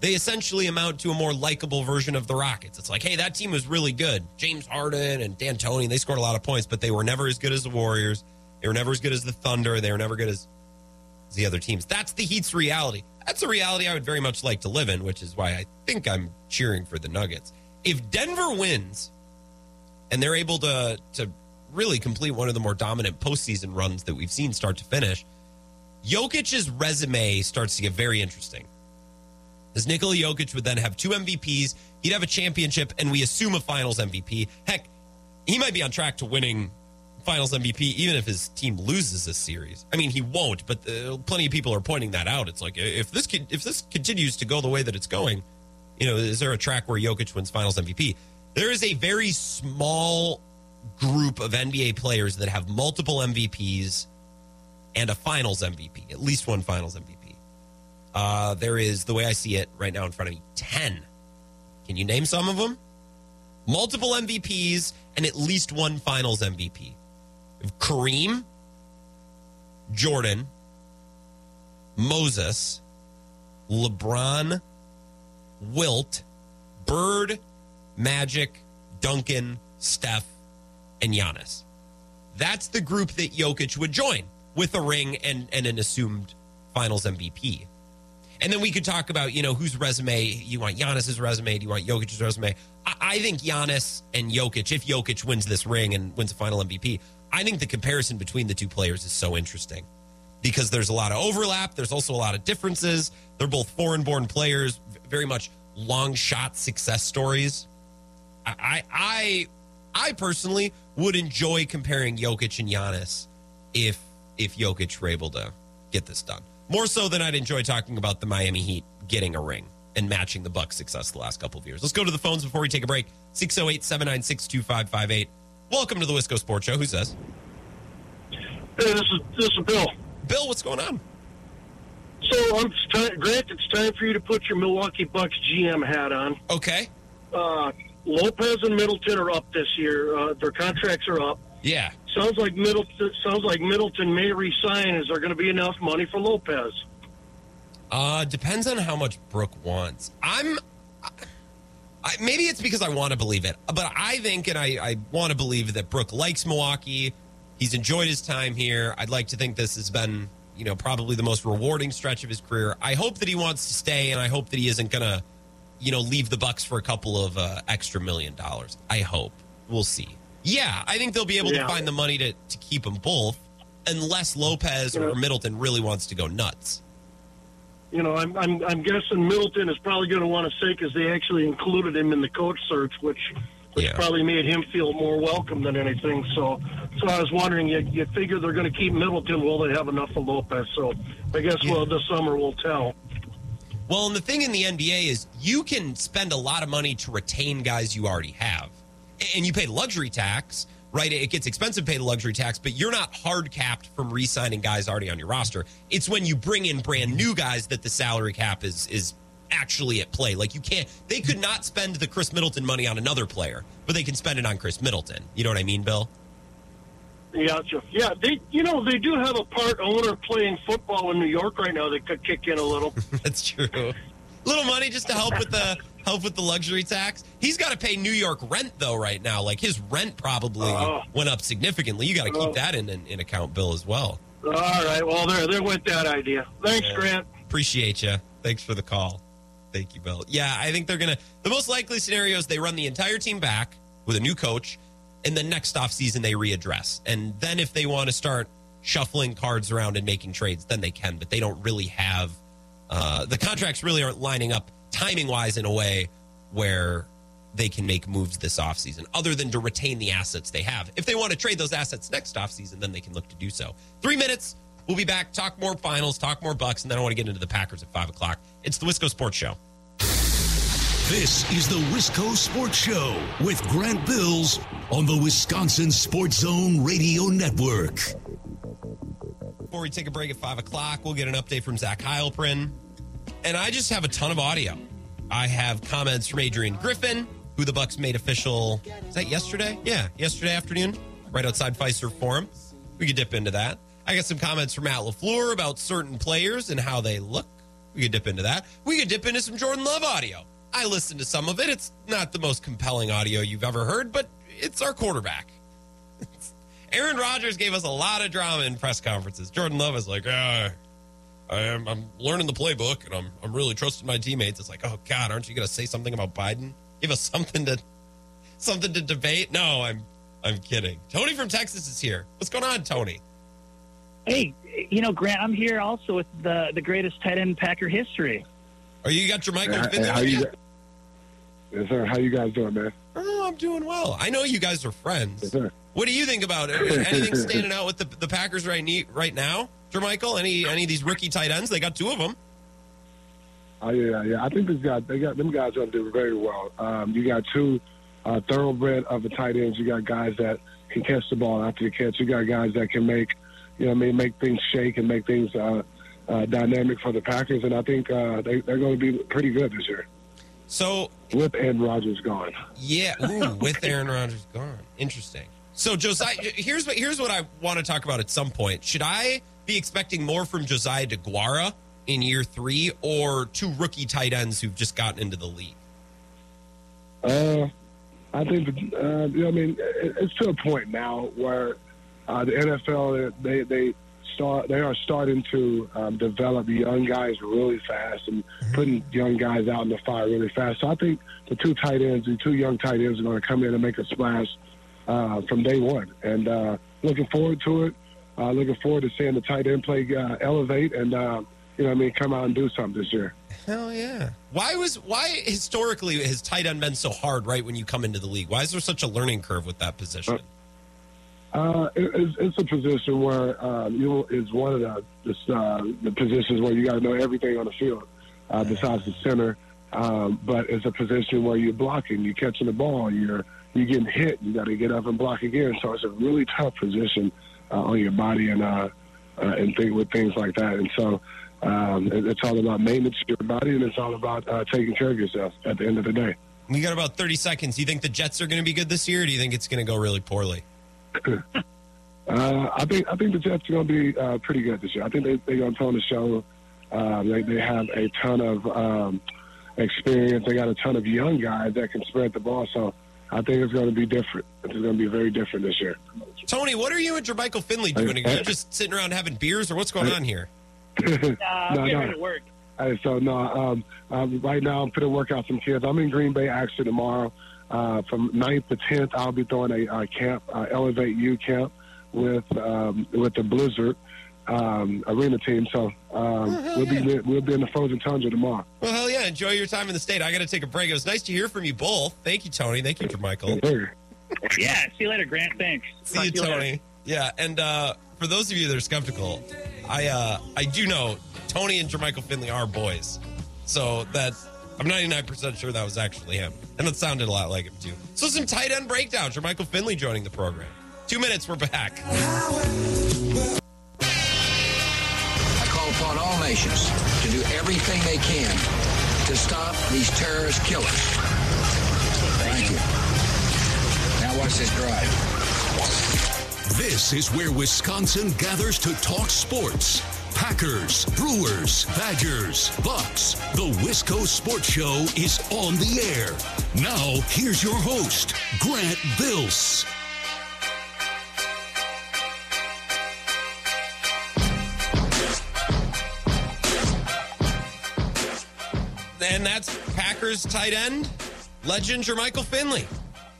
they essentially amount to a more likable version of the Rockets. It's like, hey, that team was really good. James Harden and D'Antoni, they scored a lot of points, but they were never as good as the Warriors. They were never as good as the Thunder. They were never good as the other teams. That's the Heat's reality. That's a reality I would very much like to live in, which is why I think I'm cheering for the Nuggets. If Denver wins and they're able to to really complete one of the more dominant postseason runs that we've seen start to finish, Jokic's resume starts to get very interesting as Nikola Jokic would then have two MVPs. He'd have a championship, and we assume a Finals MVP. Heck, he might be on track to winning Finals MVP, even if his team loses this series. I mean, he won't, but uh, plenty of people are pointing that out. It's like if this if this continues to go the way that it's going, you know, is there a track where Jokic wins Finals MVP? There is a very small group of NBA players that have multiple MVPs and a Finals MVP, at least one Finals MVP. Uh, there is, the way I see it right now in front of me, 10. Can you name some of them? Multiple MVPs and at least one finals MVP. Kareem, Jordan, Moses, LeBron, Wilt, Bird, Magic, Duncan, Steph, and Giannis. That's the group that Jokic would join with a ring and, and an assumed finals MVP. And then we could talk about, you know, whose resume you want Giannis's resume, do you want Jokic's resume? I, I think Giannis and Jokic, if Jokic wins this ring and wins a final MVP, I think the comparison between the two players is so interesting because there's a lot of overlap. There's also a lot of differences. They're both foreign born players, very much long shot success stories. I, I, I, I personally would enjoy comparing Jokic and Giannis if if Jokic were able to get this done. More so than I'd enjoy talking about the Miami Heat getting a ring and matching the Bucks' success the last couple of years. Let's go to the phones before we take a break. 608 796 2558. Welcome to the Wisco Sports Show. Who says? Hey, this is this is Bill. Bill, what's going on? So, I'm time, Grant. It's time for you to put your Milwaukee Bucks GM hat on. Okay. Uh, Lopez and Middleton are up this year. Uh, their contracts are up. Yeah. Sounds like Middleton. Sounds like Middleton may resign. Is there going to be enough money for Lopez? Uh, depends on how much Brook wants. I'm. I, maybe it's because I want to believe it, but I think, and I, I want to believe that Brook likes Milwaukee. He's enjoyed his time here. I'd like to think this has been, you know, probably the most rewarding stretch of his career. I hope that he wants to stay, and I hope that he isn't going to, you know, leave the Bucks for a couple of uh, extra million dollars. I hope. We'll see. Yeah, I think they'll be able Yeah. to find the money to, to keep them both, unless Lopez or Middleton really wants to go nuts. You know, I'm I'm, I'm guessing Middleton is probably going to want to say because they actually included him in the coach search, which which Yeah. probably made him feel more welcome than anything. So, so I was wondering, you, you figure they're going to keep Middleton? Will they have enough of Lopez? So, I guess well, this summer will tell. Well, and the thing in the NBA is you can spend a lot of money to retain guys you already have. And you pay luxury tax, right? It gets expensive to pay the luxury tax, but you're not hard capped from re signing guys already on your roster. It's when you bring in brand new guys that the salary cap is is actually at play. Like you can't they could not spend the Khris Middleton money on another player, but they can spend it on Khris Middleton. You know what I mean, Bill? Yeah, Yeah, they you know they do have a part owner playing football in New York right now that could kick in a little. That's true. Little money just to help with the help with the luxury tax. He's got to pay New York rent though right now. Like his rent probably Oh. went up significantly. You got to keep Oh. that in, in in account, Bill, as well. All right, well there there went that idea. Thanks, Yeah. Grant. Appreciate you. Thanks for the call. Thank you, Bill. Yeah, I think they're gonna. The most likely scenario is they run the entire team back with a new coach, and then next off season they readdress. And then if they want to start shuffling cards around and making trades, then they can. But they don't really have uh, the contracts. Really aren't lining up timing wise in a way where they can make moves this offseason other than to retain the assets they have. If they want to trade those assets next offseason, then they can look to do so. Three minutes. We'll be back, talk more finals, talk more Bucks, and then I want to get into the Packers at 5 o'clock. It's the Wisco Sports Show. This is the Wisco Sports Show with Grant Bills on the Wisconsin Sports Zone Radio Network. Before we take a break at 5 o'clock, we'll get an update from Zach Heilprin. And I just have a ton of audio. I have comments from Adrian Griffin, who the Bucks made official. Is that yesterday? Yeah, yesterday afternoon, right outside Fiserv Forum. We could dip into that. I got some comments from Matt LaFleur about certain players and how they look. We could dip into that. We could dip into some Jordan Love audio. I listened to some of it. It's not the most compelling audio you've ever heard, but it's our quarterback. Aaron Rodgers gave us a lot of drama in press conferences. Jordan Love is like, ah, I am, I'm learning the playbook and I'm, I'm really trusting my teammates. It's like, oh God, aren't you going to say something about Biden? Give us something to, something to debate. No, I'm, I'm kidding. Tony from Texas is here. What's going on, Tony? Hey, you know, Grant, I'm here also with the the greatest tight end Packer history. Are you got your Michael Hey, Vincent how you you? Yes, sir. How you guys doing, man? Oh, I'm doing well. I know you guys are friends. Yes, sir. What do you think about it? Anything standing out with the, the Packers right right now, Jermichael? Any any of these rookie tight ends? They got two of them. Oh yeah, yeah. I think this guy, they got them guys are doing very well. Um, you got two uh, thoroughbred of the tight ends. You got guys that can catch the ball after the catch. You got guys that can make, you know, I mean, make things shake and make things uh, uh, dynamic for the Packers. And I think uh, they, they're going to be pretty good this year So with Aaron Rodgers gone. Yeah, ooh, with Aaron Rodgers gone. Interesting. So Josiah, here's what here's what I want to talk about at some point. Should I be expecting more from Josiah Deguara in year three, or two rookie tight ends who've just gotten into the league? Uh, I think uh, you know, I mean, it's to a point now where uh, the NFL they they start they are starting to um, develop young guys really fast and putting young guys out in the fire really fast. So I think the two tight ends, the two young tight ends, are going to come in and make a splash uh, from day one. And uh, looking forward to it. Uh, looking forward to seeing the tight end play uh, elevate and uh, you know I mean come out and do something this year. Hell yeah! Why was why historically has tight end been so hard right when you come into the league? Why is there such a learning curve with that position? Uh, it, it's, it's a position where um, you is one of the the, uh, the positions where you got to know everything on the field uh, besides the center. Um, but it's a position where you're blocking, you're catching the ball, you're you're getting hit, you got to get up and block again. So it's a really tough position uh, on your body and uh, uh, and think with things like that. And so um, it, it's all about maintenance of your body, and it's all about uh, taking care of yourself at the end of the day. We got about thirty seconds. Do you think the Jets are going to be good this year, or do you think it's going to go really poorly? Uh, I think I think the Jets are going to be uh, pretty good this year. I think they, they're going to on the show. Uh, they, they have a ton of um, experience. They got a ton of young guys that can spread the ball. So I think it's going to be different. It's going to be very different this year. Tony, what are you and Jermichael Finley doing? Are you just sitting around having beers, or what's going on here? Uh, I'm No, getting no. ready to work. Hey, so no, um, um, right now I'm putting work out some kids. I'm in Green Bay actually tomorrow. Uh, from 9th to 10th, I'll be throwing a, uh camp, uh, Elevate U camp with um, with the Blizzard um, arena team. So um, we'll be we'll be in the frozen tundra tomorrow. Well, hell yeah! Enjoy your time in the state. I got to take a break. It was nice to hear from you both. Thank you, Tony. Thank you, Jermichael. Yeah, see you later, Grant. Thanks. See you, Talk to later. Tony. Yeah, and uh, for those of you that are skeptical, I uh, I do know Tony and Jermichael Finley are boys, so that I'm 99 percent sure that was actually him, and it sounded a lot like him too. So some tight end breakdown. Jermichael Finley joining the program. Two minutes, we're back. Upon all nations to do everything they can to stop these terrorist killers. Thank you. Now watch this drive. This is where Wisconsin gathers to talk sports. Packers, Brewers, Badgers, Bucks. The Wisco Sports Show is on the air. Now, here's your host, Grant Bills. Packers tight end, legend Jermichael Finley.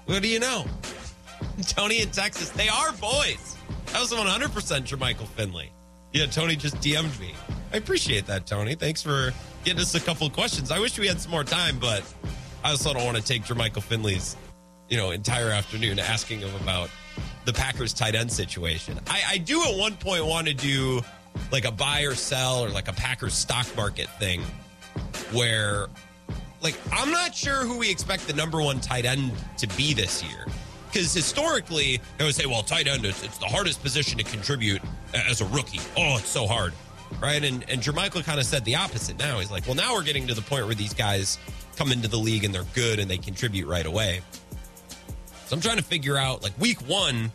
What do you know? Tony in Texas. They are boys. That was 100% Jermichael Finley. Yeah, Tony just DM'd me. I appreciate that, Tony. Thanks for getting us a couple questions. I wish we had some more time, but I also don't want to take Jermichael Finley's, you know, entire afternoon asking him about the Packers tight end situation. I, I do at one point want to do like a buy or sell or like a Packers stock market thing where like I'm not sure who we expect the number one tight end to be this year. Because historically, they would say, well, tight end, it's, it's the hardest position to contribute as a rookie. Oh, it's so hard. Right. And, and Jermichael kind of said the opposite now. He's like, well, now we're getting to the point where these guys come into the league and they're good and they contribute right away. So I'm trying to figure out, like, week one,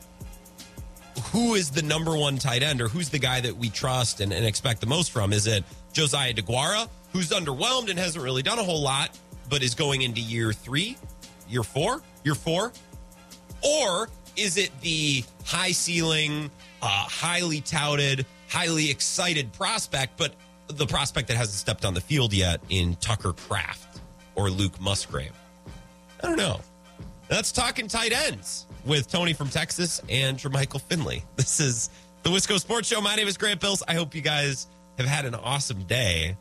who is the number one tight end or who's the guy that we trust and, and expect the most from? Is it Josiah DeGuara, who's underwhelmed and hasn't really done a whole lot, but is going into year three, year four, year four? Or is it the high ceiling, uh, highly touted, highly excited prospect, but the prospect that hasn't stepped on the field yet in Tucker Kraft or Luke Musgrave? I don't know. That's talking tight ends with Tony from Texas and Jermichael Finley. This is the Wisco Sports Show. My name is Grant Bills. I hope you guys have had an awesome day.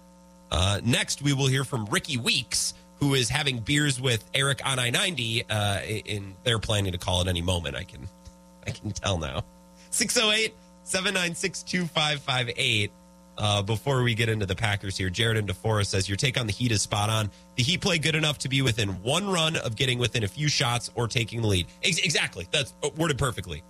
Uh, next, we will hear from Rickie Weeks, who is having beers with Eric on I ninety. Uh, in they're planning to call at any moment. I can, I can tell now. 608-796-2558. Uh, before we get into the Packers here, Jared and DeForest says your take on the Heat is spot on. The Heat play good enough to be within one run of getting within a few shots or taking the lead. Ex- exactly. That's worded perfectly.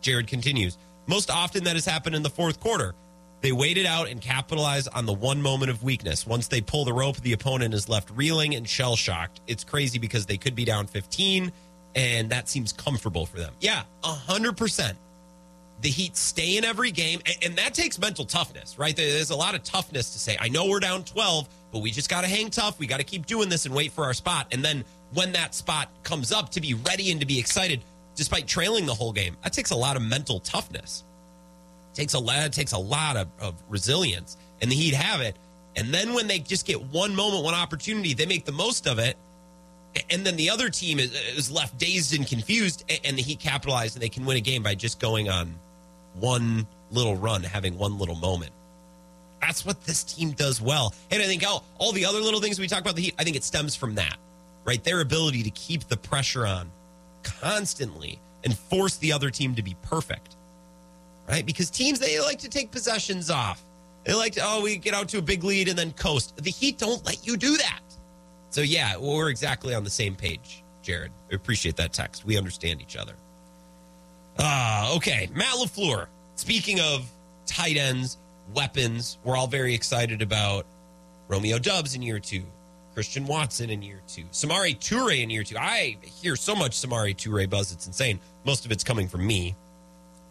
Jared continues. Most often that has happened in the fourth quarter. They waited out and capitalized on the one moment of weakness. Once they pull the rope, the opponent is left reeling and shell shocked. It's crazy because they could be down 15, and that seems comfortable for them. Yeah, 100%. The Heat stay in every game, and, that takes mental toughness, right? There's a lot of toughness to say, I know we're down 12, but we just got to hang tough. We got to keep doing this and wait for our spot. And then when that spot comes up, to be ready and to be excited despite trailing the whole game, that takes a lot of mental toughness takes a lot takes a lot of, of resilience and the heat have it. And then when they just get one moment one opportunity they make the most of it. And then the other team is, is left dazed and confused and the heat capitalize and they can win a game by just going on one little run having one little moment. That's what this team does well. And i think all, all the other little things we talk about the heat i think it stems from that right? Their ability to keep the pressure on constantly and force the other team to be perfect right? Because teams they like to take possessions off. They like to oh we get out to a big lead and then coast. The Heat don't let you do that. So yeah, we're exactly on the same page, Jared. I appreciate that text. We understand each other. Ah, okay. Matt LaFleur. Speaking of tight ends, weapons, we're all very excited about Romeo Doubs in year two, Christian Watson in year two, Samori Toure in year two. I hear so much Samori Toure buzz; it's insane. Most of it's coming from me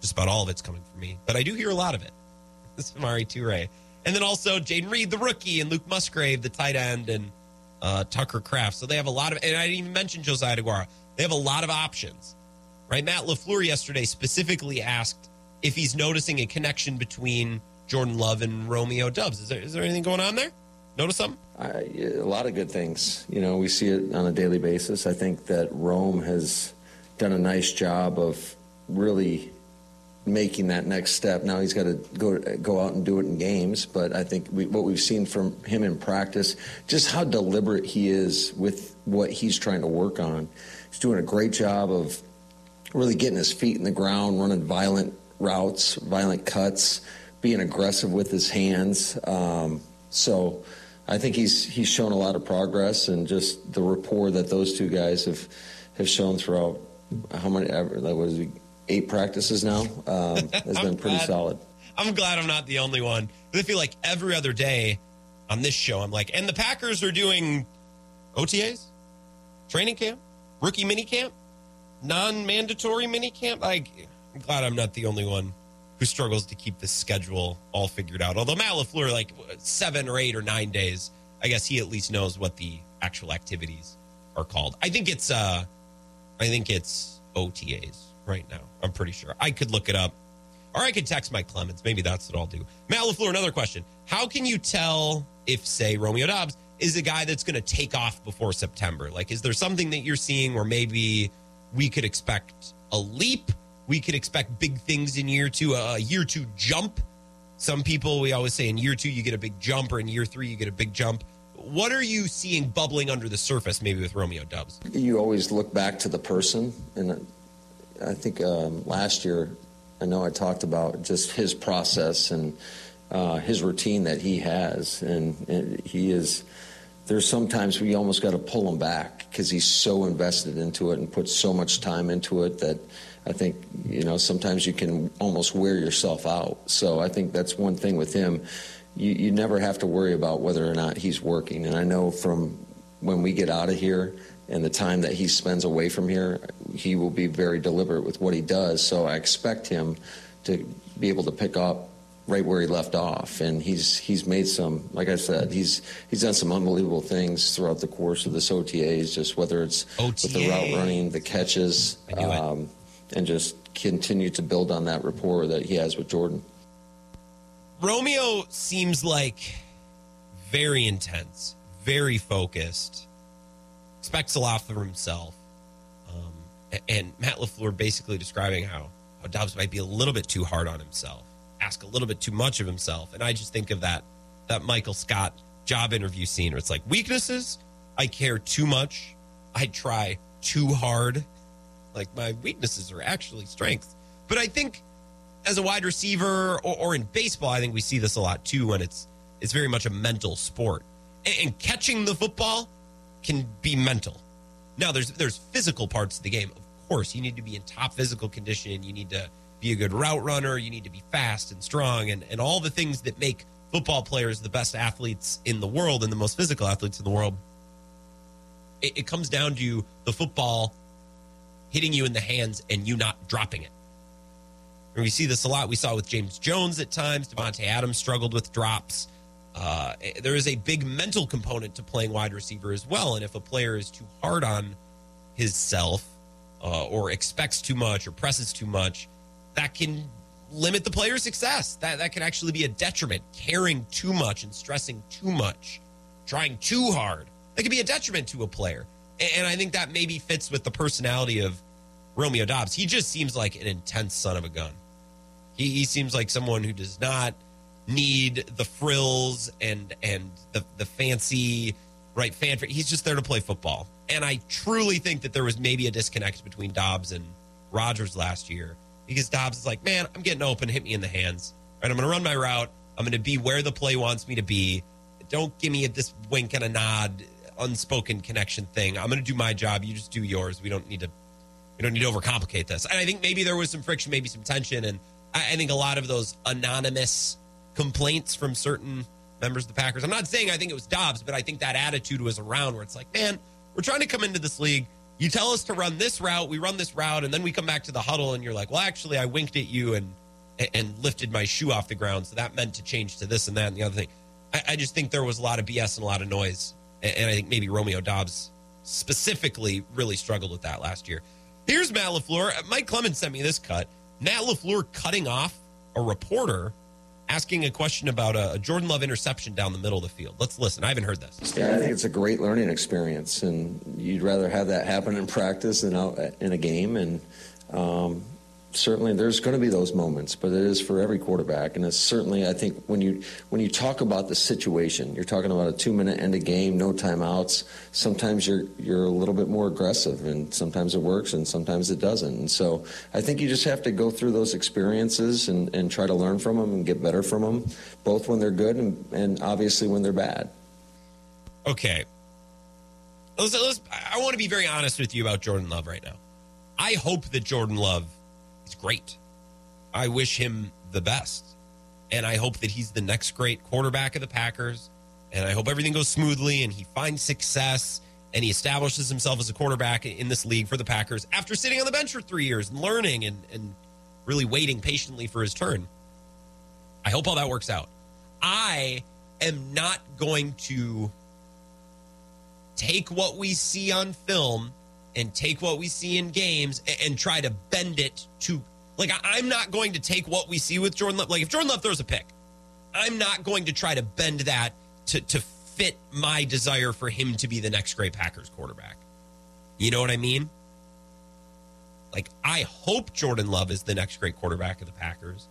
just about all of it's coming from me, but I do hear a lot of it. Is Amari Toure. And then also Jayden Reed, the rookie, and Luke Musgrave, the tight end, and uh, Tucker Kraft. So they have a lot of, and I didn't even mention Josiah Deguara. They have a lot of options, right? Matt LaFleur yesterday specifically asked if he's noticing a connection between Jordan Love and Romeo Doubs. Is there, is there anything going on there? Notice something? I, a lot of good things. You know, we see it on a daily basis. I think that Rome has done a nice job of really making that next step. Now he's got to go go out and do it in games, but I think we, what we've seen from him in practice, just how deliberate he is with what he's trying to work on. He's doing a great job of really getting his feet in the ground, running violent routes, violent cuts, being aggressive with his hands. Um, so I think he's he's shown a lot of progress and just the rapport that those two guys have have shown throughout how many ever like what is he eight practices now um, has been pretty glad. solid. I'm glad I'm not the only one. I feel like every other day on this show, I'm like, and the Packers are doing OTAs, training camp, rookie mini camp, non-mandatory mini camp. Like, I'm glad I'm not the only one who struggles to keep this schedule all figured out. Although Matt LaFleur, like seven or eight or nine days, I guess he at least knows what the actual activities are called. I think it's, uh, I think it's OTAs right now. I'm pretty sure. I could look it up. Or I could text Mike Clements. Maybe that's what I'll do. Matt LaFleur, another question. How can you tell if, say, Romeo Doubs is a guy that's going to take off before September? Like, is there something that you're seeing where maybe we could expect a leap? We could expect big things in year two, a year two jump. Some people, we always say in year two, you get a big jump, or in year three, you get a big jump. What are you seeing bubbling under the surface, maybe with Romeo Doubs? You always look back to the person, and I think um, last year, I know I talked about just his process and uh, his routine that he has, and, and he is. There's sometimes we almost got to pull him back because he's so invested into it and puts so much time into it that I think you know sometimes you can almost wear yourself out. So I think that's one thing with him. You, you never have to worry about whether or not he's working. And I know from when we get out of here and the time that he spends away from here, he will be very deliberate with what he does. So I expect him to be able to pick up right where he left off. And he's he's made some, like I said, he's he's done some unbelievable things throughout the course of this OTAs. Just whether it's with the route running, the catches, um, and just continue to build on that rapport that he has with Jordan. Romeo seems like very intense, very focused, expects a lot from himself. Um, and Matt LaFleur basically describing how, how Doubs might be a little bit too hard on himself, ask a little bit too much of himself. And I just think of that that Michael Scott job interview scene where it's like weaknesses, I care too much, I try too hard. Like my weaknesses are actually strengths. But I think as a wide receiver or, or, in baseball, I think we see this a lot too when it's it's very much a mental sport. And, and, catching the football can be mental. Now there's there's physical parts of the game. Of course, you need to be in top physical condition. You need to be a good route runner. You need to be fast and strong and, and all the things that make football players the best athletes in the world and the most physical athletes in the world. It, it comes down to the football hitting you in the hands and you not dropping it. And we see this a lot. We saw with James Jones at times. Davante Adams struggled with drops. Uh, there is a big mental component to playing wide receiver as well. And if a player is too hard on his self uh, or expects too much or presses too much, that can limit the player's success. That, that can actually be a detriment. Caring too much and stressing too much, trying too hard, that can be a detriment to a player. And I think that maybe fits with the personality of Romeo Doubs. He just seems like an intense son of a gun. He, he seems like someone who does not need the frills and and the the fancy right fanfare. He's just there to play football. And I truly think that there was maybe a disconnect between Doubs and Rodgers last year because Doubs is like, man, I'm getting open, hit me in the hands. Right, I'm going to run my route. I'm going to be where the play wants me to be. Don't give me this wink and a nod, unspoken connection thing. I'm going to do my job. You just do yours. We don't need to. We don't need to overcomplicate this. And I think maybe there was some friction, maybe some tension, and I, I think a lot of those anonymous complaints from certain members of the Packers. I'm not saying I think it was Doubs, but I think that attitude was around where it's like, man, we're trying to come into this league. You tell us to run this route, we run this route, and then we come back to the huddle, and you're like, well, actually, I winked at you and and lifted my shoe off the ground, so that meant to change to this and that and the other thing. I, I just think there was a lot of BS and a lot of noise And, and I think maybe Romeo Doubs specifically really struggled with that last year. Here's Matt LaFleur. Mike Clemens sent me this cut. Matt LaFleur cutting off a reporter asking a question about a, Jordan Love interception down the middle of the field. Let's listen. I haven't heard this. Yeah, I think it's a great learning experience, and you'd rather have that happen in practice than out in a game. And um, certainly there's going to be those moments, but it is for every quarterback. And it's certainly, I think, when you when you talk about the situation, you're talking about a two minute end of game, no timeouts. Sometimes you're you're a little bit more aggressive, and sometimes it works, and sometimes it doesn't. And so I think you just have to go through those experiences and, and try to learn from them and get better from them, both when they're good and, and obviously when they're bad. Okay. Let's, let's, I want to be very honest with you about Jordan Love right now. I hope that Jordan Love He's great. I wish him the best. And I hope that he's the next great quarterback of the Packers. And I hope everything goes smoothly and he finds success and he establishes himself as a quarterback in this league for the Packers after sitting on the bench for three years and learning and, and really waiting patiently for his turn. I hope all that works out. I am not going to take what we see on film and take what we see in games and, and try to bend it to like I, I'm not going to take what we see with Jordan Love. Like if Jordan Love throws a pick, I'm not going to try to bend that to to fit my desire for him to be the next great Packers quarterback. You know what I mean? Like I hope Jordan Love is the next great quarterback of the Packers.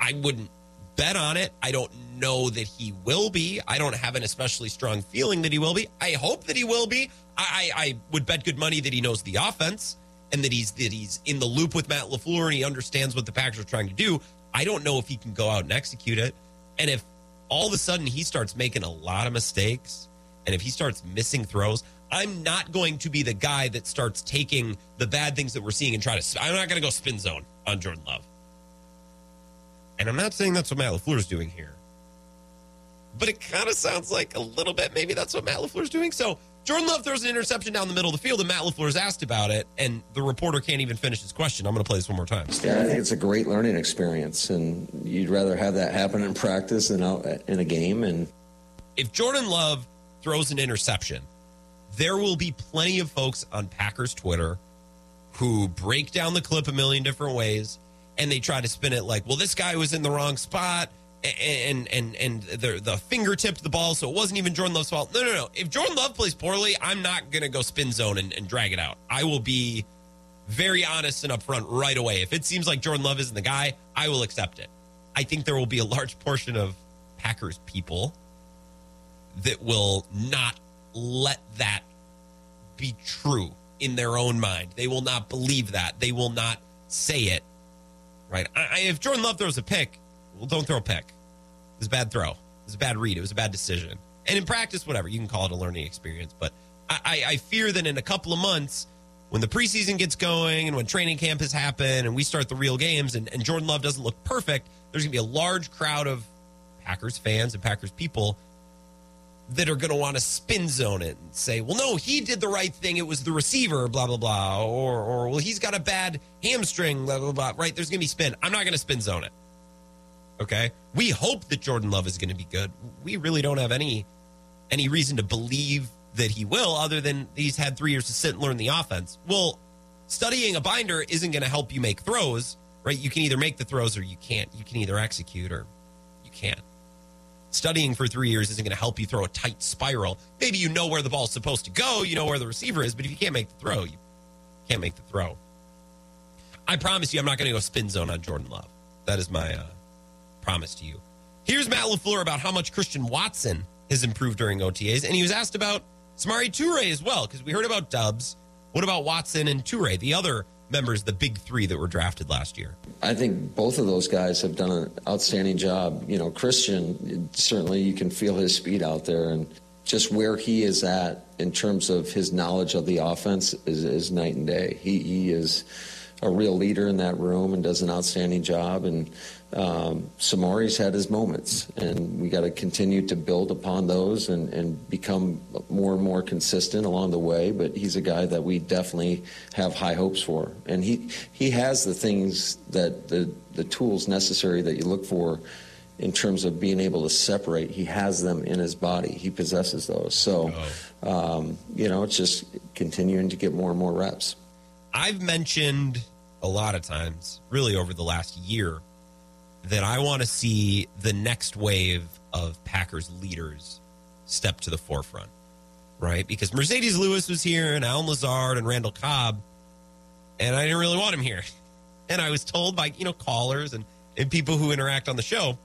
I wouldn't bet on it. I don't know that he will be. I don't have an especially strong feeling that he will be. I hope that he will be. I, I, would bet good money that he knows the offense and that he's that he's in the loop with Matt LaFleur and he understands what the Packers are trying to do. I don't know if he can go out and execute it. And if all of a sudden he starts making a lot of mistakes and if he starts missing throws, I'm not going to be the guy that starts taking the bad things that we're seeing and try to. I'm not going to go spin zone on Jordan Love. And I'm not saying that's what Matt LaFleur is doing here. But it kind of sounds like a little bit maybe that's what Matt LaFleur is doing. So Jordan Love throws an interception down the middle of the field, and Matt LaFleur is asked about it, and the reporter can't even finish his question. I'm going to play this one more time. Yeah, I think it's a great learning experience, and you'd rather have that happen in practice than out in a game. And if Jordan Love throws an interception, there will be plenty of folks on Packers Twitter who break down the clip a million different ways and they try to spin it like, well, this guy was in the wrong spot and and and the the finger tipped the ball, so it wasn't even Jordan Love's fault. No, no, no. If Jordan Love plays poorly, I'm not gonna go spin zone and, and drag it out. I will be very honest and upfront right away. If it seems like Jordan Love isn't the guy, I will accept it. I think there will be a large portion of Packers people that will not let that be true in their own mind. They will not believe that. They will not say it right? I, if Jordan Love throws a pick, well, don't throw a pick. It was a bad throw. It was a bad read. It was a bad decision. And in practice, whatever, you can call it a learning experience. But I, I fear that in a couple of months, when the preseason gets going and when training camp has happened and we start the real games and, and Jordan Love doesn't look perfect, there's going to be a large crowd of Packers fans and Packers people that are going to want to spin zone it and say, well, no, he did the right thing. It was the receiver, blah, blah, blah. Or, or well, he's got a bad hamstring, blah, blah, blah. Right? There's going to be spin. I'm not going to spin zone it. Okay. We hope that Jordan Love is going to be good. We really don't have any any reason to believe that he will, other than he's had three years to sit and learn the offense. Well, studying a binder isn't going to help you make throws, right? You can either make the throws or you can't. You can either execute or you can't studying for three years isn't going to help you throw a tight spiral. Maybe you know where the ball's supposed to go, you know where the receiver is, but if you can't make the throw, you can't make the throw. I promise you, I'm not going to go spin zone on Jordan Love. That is my uh, promise to you. Here's Matt LaFleur about how much Christian Watson has improved during OTAs, and he was asked about Samori Toure as well, because we heard about Doubs. What about Watson and Toure, the other members, the big three that were drafted last year? I think both of those guys have done an outstanding job. You know, Christian, certainly you can feel his speed out there and just where he is at in terms of his knowledge of the offense is, is night and day. He, he is a real leader in that room and does an outstanding job. And um, Samori's had his moments, and we got to continue to build upon those and, and become more and more consistent along the way. But he's a guy that we definitely have high hopes for, and he he has the things that the the tools necessary that you look for in terms of being able to separate. He has them in his body. He possesses those. So, um, you know, it's just continuing to get more and more reps. I've mentioned a lot of times, really over the last year, that I want to see the next wave of Packers leaders step to the forefront, right? Because Marcedes Lewis was here and Allen Lazard and Randall Cobb, and I didn't really want him here. And I was told by, you know, callers and, and people who interact on the show,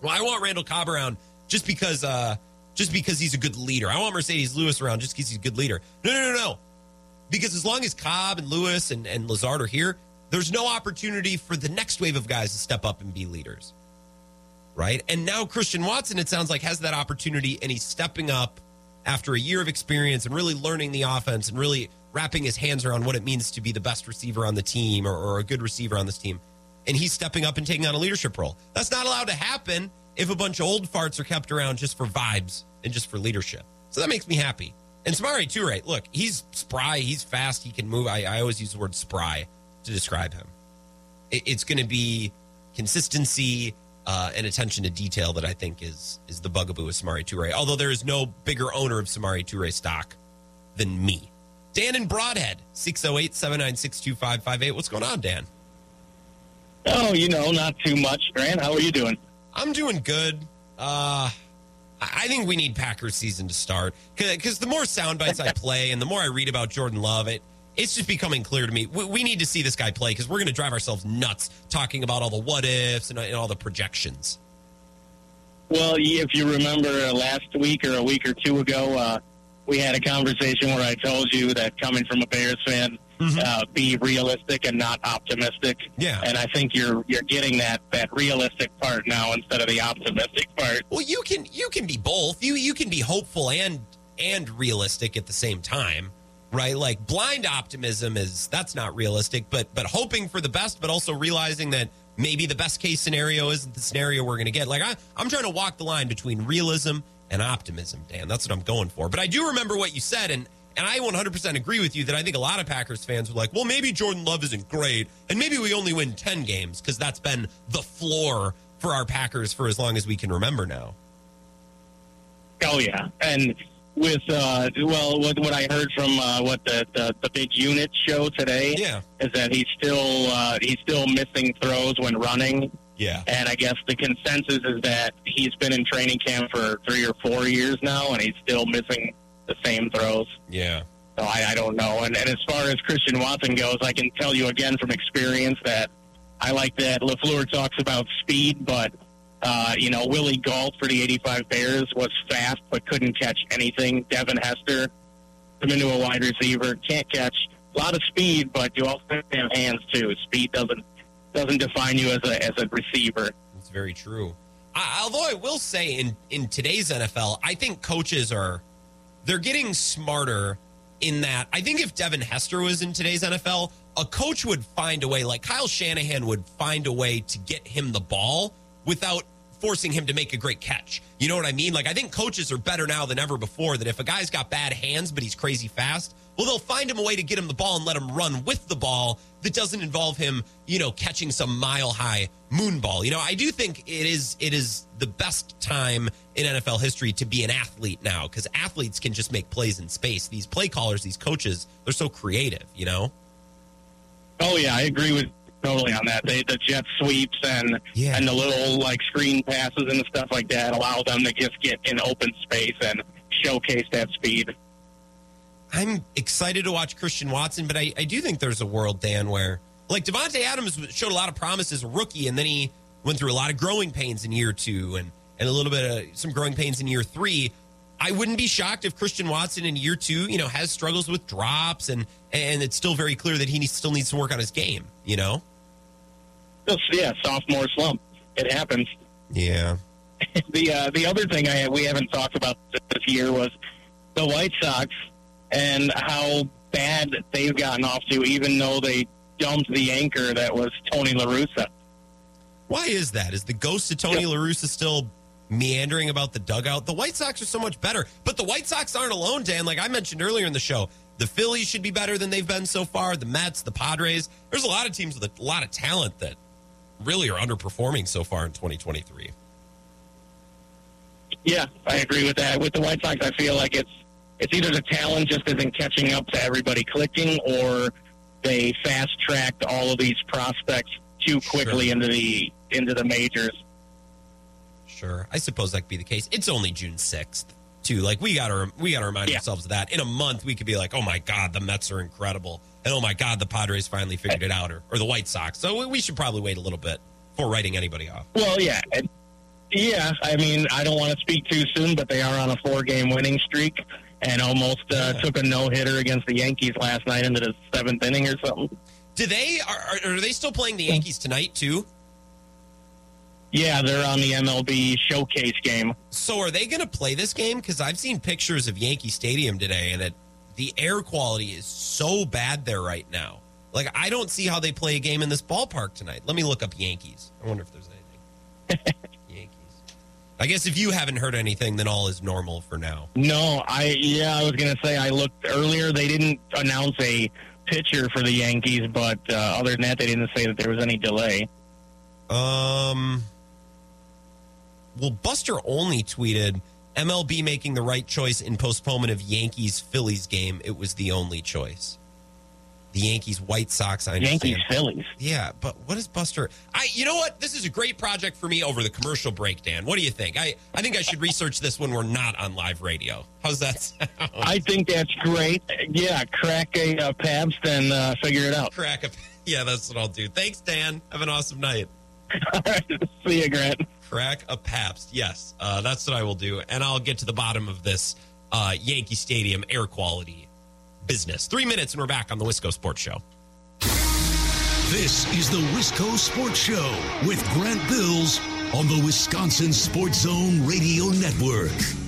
well, I want Randall Cobb around just because uh just because he's a good leader. I want Marcedes Lewis around just because he's a good leader. No, no, no, no. Because as long as Cobb and Lewis and, and Lazard are here, there's no opportunity for the next wave of guys to step up and be leaders. Right. And now Christian Watson, it sounds like, has that opportunity and he's stepping up after a year of experience and really learning the offense and really wrapping his hands around what it means to be the best receiver on the team or, or a good receiver on this team. And he's stepping up and taking on a leadership role. That's not allowed to happen if a bunch of old farts are kept around just for vibes and just for leadership. So that makes me happy. And Samori Toure, look, he's spry, he's fast, he can move. I, I always use the word spry to describe him. It's going to be consistency uh, and attention to detail that I think is is the bugaboo of Samori Toure. Although there is no bigger owner of Samori Toure stock than me. Dan in Broadhead, 608 796 2558. What's going on, Dan? Oh, you know, not too much. Grant, how are you doing? I'm doing good. Uh, I think we need Packers season to start because the more sound bites I play and the more I read about Jordan Love, it it's just becoming clear to me we, we need to see this guy play because we're going to drive ourselves nuts talking about all the what ifs and, and all the projections. Well, if you remember uh, last week or a week or two ago, uh, we had a conversation where I told you that coming from a Bears fan, uh, be realistic and not optimistic. Yeah. And I think you're you're getting that that realistic part now instead of the optimistic part. Well, you can you can be both. You you can be hopeful and and realistic at the same time, right? Like blind optimism is that's not realistic, but but hoping for the best, but also realizing that maybe the best case scenario isn't the scenario we're going to get. Like I I'm trying to walk the line between realism and optimism, Dan. That's what I'm going for. But I do remember what you said and and I 100% agree with you that I think a lot of Packers fans were like, well, maybe Jordan Love isn't great, and maybe we only win 10 games because that's been the floor for our Packers for as long as we can remember now. Oh yeah, and with uh, well, what, what I heard from uh, what the, the the big unit show today yeah. is that he's still uh, he's still missing throws when running. Yeah. And I guess the consensus is that he's been in training camp for three or four years now, and he's still missing the same throws. Yeah. So I, I don't know. And, and as far as Christian Watson goes, I can tell you again from experience that I like that Lafleur talks about speed, but uh, you know Willie Gault for the '85 Bears was fast but couldn't catch anything. Devin Hester, come into a wide receiver, can't catch. A lot of speed, but you also have hands too. Speed doesn't doesn't define you as a as a receiver. It's very true. I, although I will say, in in today's NFL, I think coaches are they're getting smarter. In that, I think if Devin Hester was in today's NFL, a coach would find a way. Like Kyle Shanahan would find a way to get him the ball without forcing him to make a great catch. You know what I mean? Like I think coaches are better now than ever before. That if a guy's got bad hands but he's crazy fast, well, they'll find him a way to get him the ball and let him run with the ball that doesn't involve him, you know, catching some mile high moon ball. You know, I do think it is it is the best time in NFL history to be an athlete now because athletes can just make plays in space. These play callers, these coaches, they're so creative. You know. Oh yeah, I agree with totally on that. They the jet sweeps and and the little like screen passes and stuff like that allow them to just get in open space and showcase that speed. I'm excited to watch Christian Watson, but I, I do think there's a world, Dan, where like Davante Adams showed a lot of promise as a rookie, and then he went through a lot of growing pains in year two and, and a little bit of some growing pains in year three. I wouldn't be shocked if Christian Watson in year two, you know, has struggles with drops and and it's still very clear that he needs, still needs to work on his game, you know? Yeah, sophomore slump. It happens. Yeah. the uh, the other thing I we haven't talked about this year was the White Sox and how bad they've gotten off to, even though they dumped the anchor that was Tony La Russa. Why is that? Is the ghost of Tony Russa still meandering about the dugout? The White Sox are so much better, but the White Sox aren't alone, Dan. Like I mentioned earlier in the show, the Phillies should be better than they've been so far. The Mets, the Padres. There's a lot of teams with a lot of talent that really are underperforming so far in 2023. Yeah, I agree with that. With the White Sox, I feel like it's it's either the talent just isn't catching up to everybody clicking, or they fast tracked all of these prospects too quickly Sure. into the into the majors. Sure, I suppose that could be the case. It's only June 6th, too. Like we got to we got to remind ourselves of that. In a month, we could be like, "Oh my God, the Mets are incredible," and "Oh my God, the Padres finally figured it out," or, or the White Sox. So we, should probably wait a little bit before writing anybody off. Well, yeah, yeah. I mean, I don't want to speak too soon, but they are on a four-game winning streak and almost uh, took a no-hitter against the Yankees last night into the seventh inning or something. Do they are are they still playing the Yankees tonight too? Yeah, they're on the MLB showcase game. So are they going to play this game? Because I've seen pictures of Yankee Stadium today, and it the air quality is so bad there right now. Like I don't see how they play a game in this ballpark tonight. Let me look up Yankees. I wonder if there's anything. Yankees. I guess if you haven't heard anything, then all is normal for now. No, I yeah, I was gonna say I looked earlier. They didn't announce a pitcher for the Yankees, but uh, other than that, they didn't say that there was any delay. Um. Well, Buster only tweeted MLB making the right choice in postponement of Yankees Phillies game. It was the only choice. The Yankees White Sox. I understand. Yankees Phillies. Yeah, but what is Buster? I. You know what? This is a great project for me over the commercial break, Dan. What do you think? I. I think I should research this when we're not on live radio. How's that sound? I think that's great. Yeah, crack a uh, Pabst and uh, figure it out. Crack a. Yeah, that's what I'll do. Thanks, Dan. Have an awesome night. All right, see you, Grant. Crack a Pabst. Yes, uh, that's what I will do. And I'll get to the bottom of this uh, Yankee Stadium air quality business. Three minutes and we're back on the Wisco Sports Show. This is the Wisco Sports Show with Grant Bills on the Wisconsin Sports Zone Radio Network.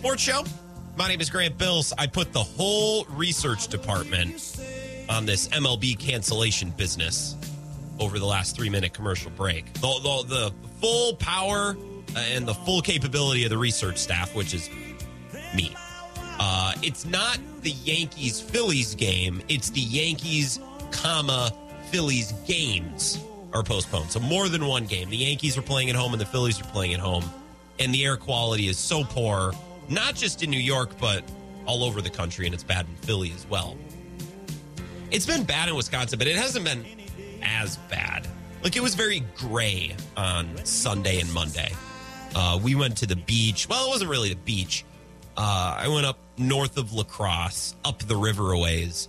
Sports Show. My name is Grant Bills. I put the whole research department on this MLB cancellation business over the last three minute commercial break. The, the, the full power and the full capability of the research staff, which is me. Uh, it's not the Yankees Phillies game, it's the Yankees, comma, Phillies games are postponed. So more than one game. The Yankees are playing at home and the Phillies are playing at home. And the air quality is so poor, not just in New York, but all over the country, and it's bad in Philly as well. It's been bad in Wisconsin, but it hasn't been as bad. Like it was very gray on Sunday and Monday. Uh, we went to the beach. Well, it wasn't really the beach. Uh, I went up north of La Crosse, up the river a ways.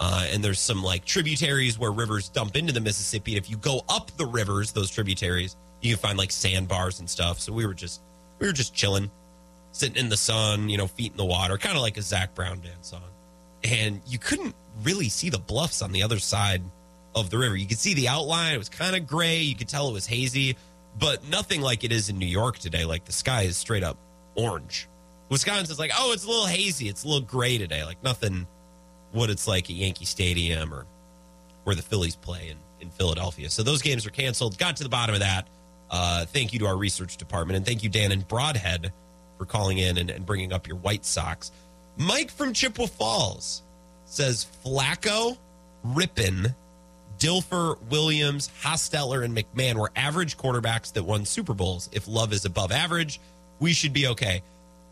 Uh, and there's some like tributaries where rivers dump into the Mississippi. And if you go up the rivers, those tributaries, you can find like sandbars and stuff. So we were just we were just chilling, sitting in the sun, you know, feet in the water, kind of like a Zac Brown Band song. And you couldn't really see the bluffs on the other side of the river. You could see the outline. It was kind of gray. You could tell it was hazy, but nothing like it is in New York today. Like the sky is straight up orange. Wisconsin's like, oh, it's a little hazy. It's a little gray today. Like nothing what it's like at Yankee Stadium or where the Phillies play in, in Philadelphia. So those games are canceled. Got to the bottom of that. Uh, thank you to our research department. And thank you, Dan and Broadhead, for calling in and, and bringing up your White Sox. Mike from Chippewa Falls says Flacco, Rypien, Dilfer, Williams, Hostetler, and McMahon were average quarterbacks that won Super Bowls. If Love is above average, we should be okay.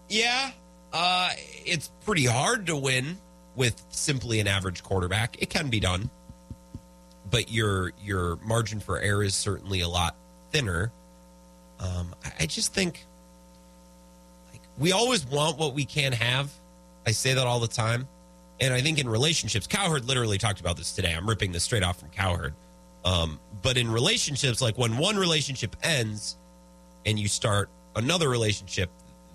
Yeah, uh, it's pretty hard to win with simply an average quarterback. It can be done, but your your margin for error is certainly a lot thinner. Um, I, just think we always want what we can't have. I say that all the time, and I think in relationships, Cowherd literally talked about this today. I'm ripping this straight off from Cowherd. Um, but in relationships, like when one relationship ends and you start another relationship,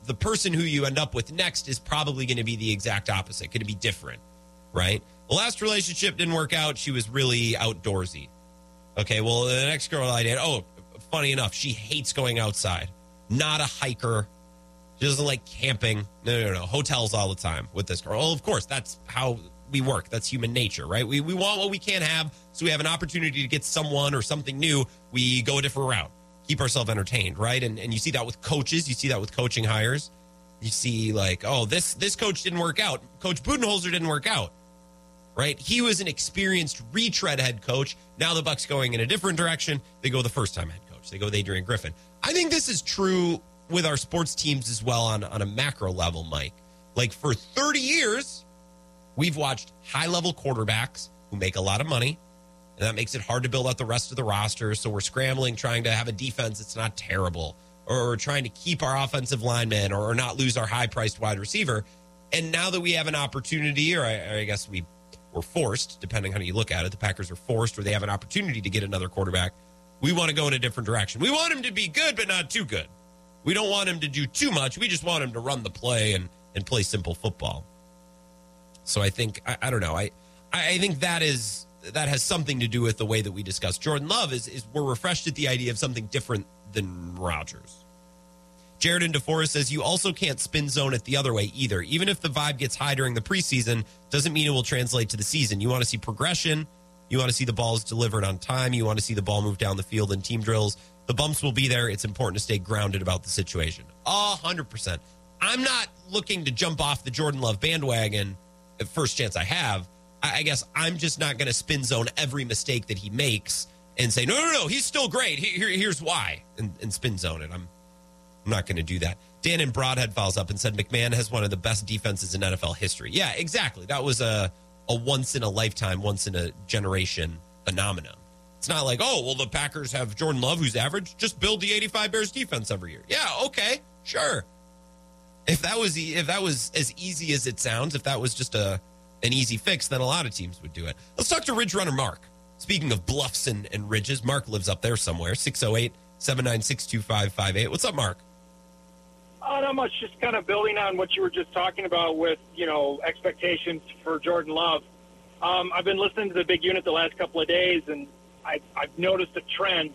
the person who you end up with next is probably going to be the exact opposite, going to be different, right? The last relationship didn't work out. She was really outdoorsy. Okay, well, the next girl I did, oh, funny enough, she hates going outside. Not a hiker. She doesn't like camping. No, no, no. Hotels all the time with this girl. Well, of course, that's how we work. That's human nature, right? We, we want what we can't have. So we have an opportunity to get someone or something new. We go a different route. keep ourselves entertained, right? And and you see that with coaches, you see that with coaching hires. You see like, oh, this this coach didn't work out. Coach Budenholzer didn't work out. Right? He was an experienced retread head coach. Now the Bucks going in a different direction. They go the first time head coach. They go with Adrian Griffin. I think this is true with our sports teams as well on, on a macro level, Mike. Like for 30 years, we've watched high level quarterbacks who make a lot of money. And that makes it hard to build out the rest of the roster. So we're scrambling, trying to have a defense that's not terrible, or trying to keep our offensive linemen or, or not lose our high priced wide receiver. And now that we have an opportunity, or I, I guess we were forced, depending on how you look at it, the Packers are forced or they have an opportunity to get another quarterback. We want to go in a different direction. We want him to be good, but not too good. We don't want him to do too much. We just want him to run the play and, and play simple football. So I think I, I don't know. I I think that is that has something to do with the way that we discuss Jordan Love is is we're refreshed at the idea of something different than Rodgers. Jared and DeForest says you also can't spin zone it the other way either. Even if the vibe gets high during the preseason, doesn't mean it will translate to the season. You want to see progression. You want to see the balls delivered on time. You want to see the ball move down the field in team drills. The bumps will be there. It's important to stay grounded about the situation. A hundred percent. I'm not looking to jump off the Jordan Love bandwagon the first chance I have. I guess I'm just not going to spin zone every mistake that he makes and say, no, no, no, he's still great. Here, here's why, and, and spin zone it. I'm, I'm not going to do that. Dan in Broadhead follows up and said McMahon has one of the best defenses in NFL history. Yeah, exactly. That was a a once in a lifetime, once in a generation phenomenon. It's not like, oh, well, the Packers have Jordan Love, who's average. Just build the 85 Bears defense every year. Yeah, okay, sure. If that was if that was as easy as it sounds, if that was just a an easy fix, then a lot of teams would do it. Let's talk to Ridge Runner Mark. Speaking of bluffs and, and ridges, Mark lives up there somewhere. 608 796 2558. What's up, Mark? Uh, not much. Just kind of building on what you were just talking about with you know expectations for Jordan Love. Um, I've been listening to the big unit the last couple of days, and I, I've noticed a trend.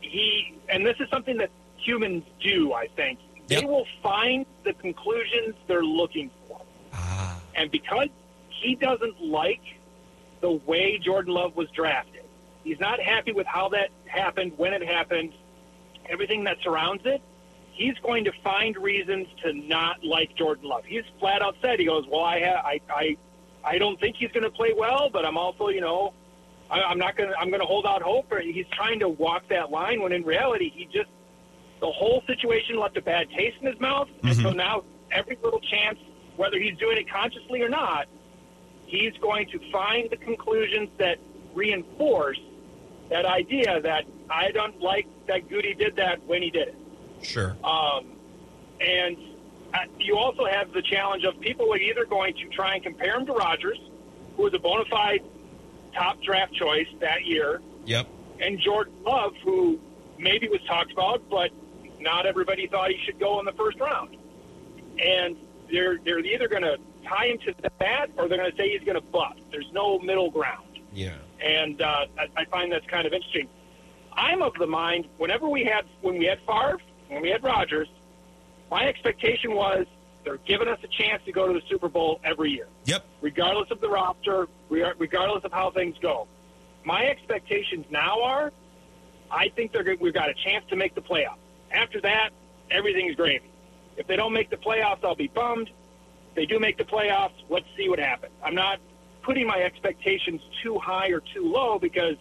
He and this is something that humans do. I think yep. they will find the conclusions they're looking for, ah. and because he doesn't like the way Jordan Love was drafted, he's not happy with how that happened, when it happened, everything that surrounds it he's going to find reasons to not like Jordan Love. He's flat out said he goes, "Well, I ha- I I I don't think he's going to play well, but I'm also, you know, I, I'm not going to I'm going to hold out hope." Or he's trying to walk that line when in reality he just the whole situation left a bad taste in his mouth, mm-hmm. and so mm-hmm. now every little chance, whether he's doing it consciously or not, he's going to find the conclusions that reinforce that idea that I don't like that Gutey did that when he did it. Sure. Um, and uh, you also have the challenge of people are either going to try and compare him to Rodgers, who was a bona fide top draft choice that year. Yep. And Jordan Love, who maybe was talked about, but not everybody thought he should go in the first round. And they're they're either going to tie him to that or they're going to say he's going to bust. There's no middle ground. Yeah. And uh, I, I find that's kind of interesting. I'm of the mind whenever we had when we had Favre, when we had Rodgers, my expectation was they're giving us a chance to go to the Super Bowl every year. Yep. Regardless of the roster, regardless of how things go. My expectations now are, I think they're we've got a chance to make the playoffs. After that, everything's gravy. If they don't make the playoffs, I'll be bummed. If they do make the playoffs, let's see what happens. I'm not putting my expectations too high or too low because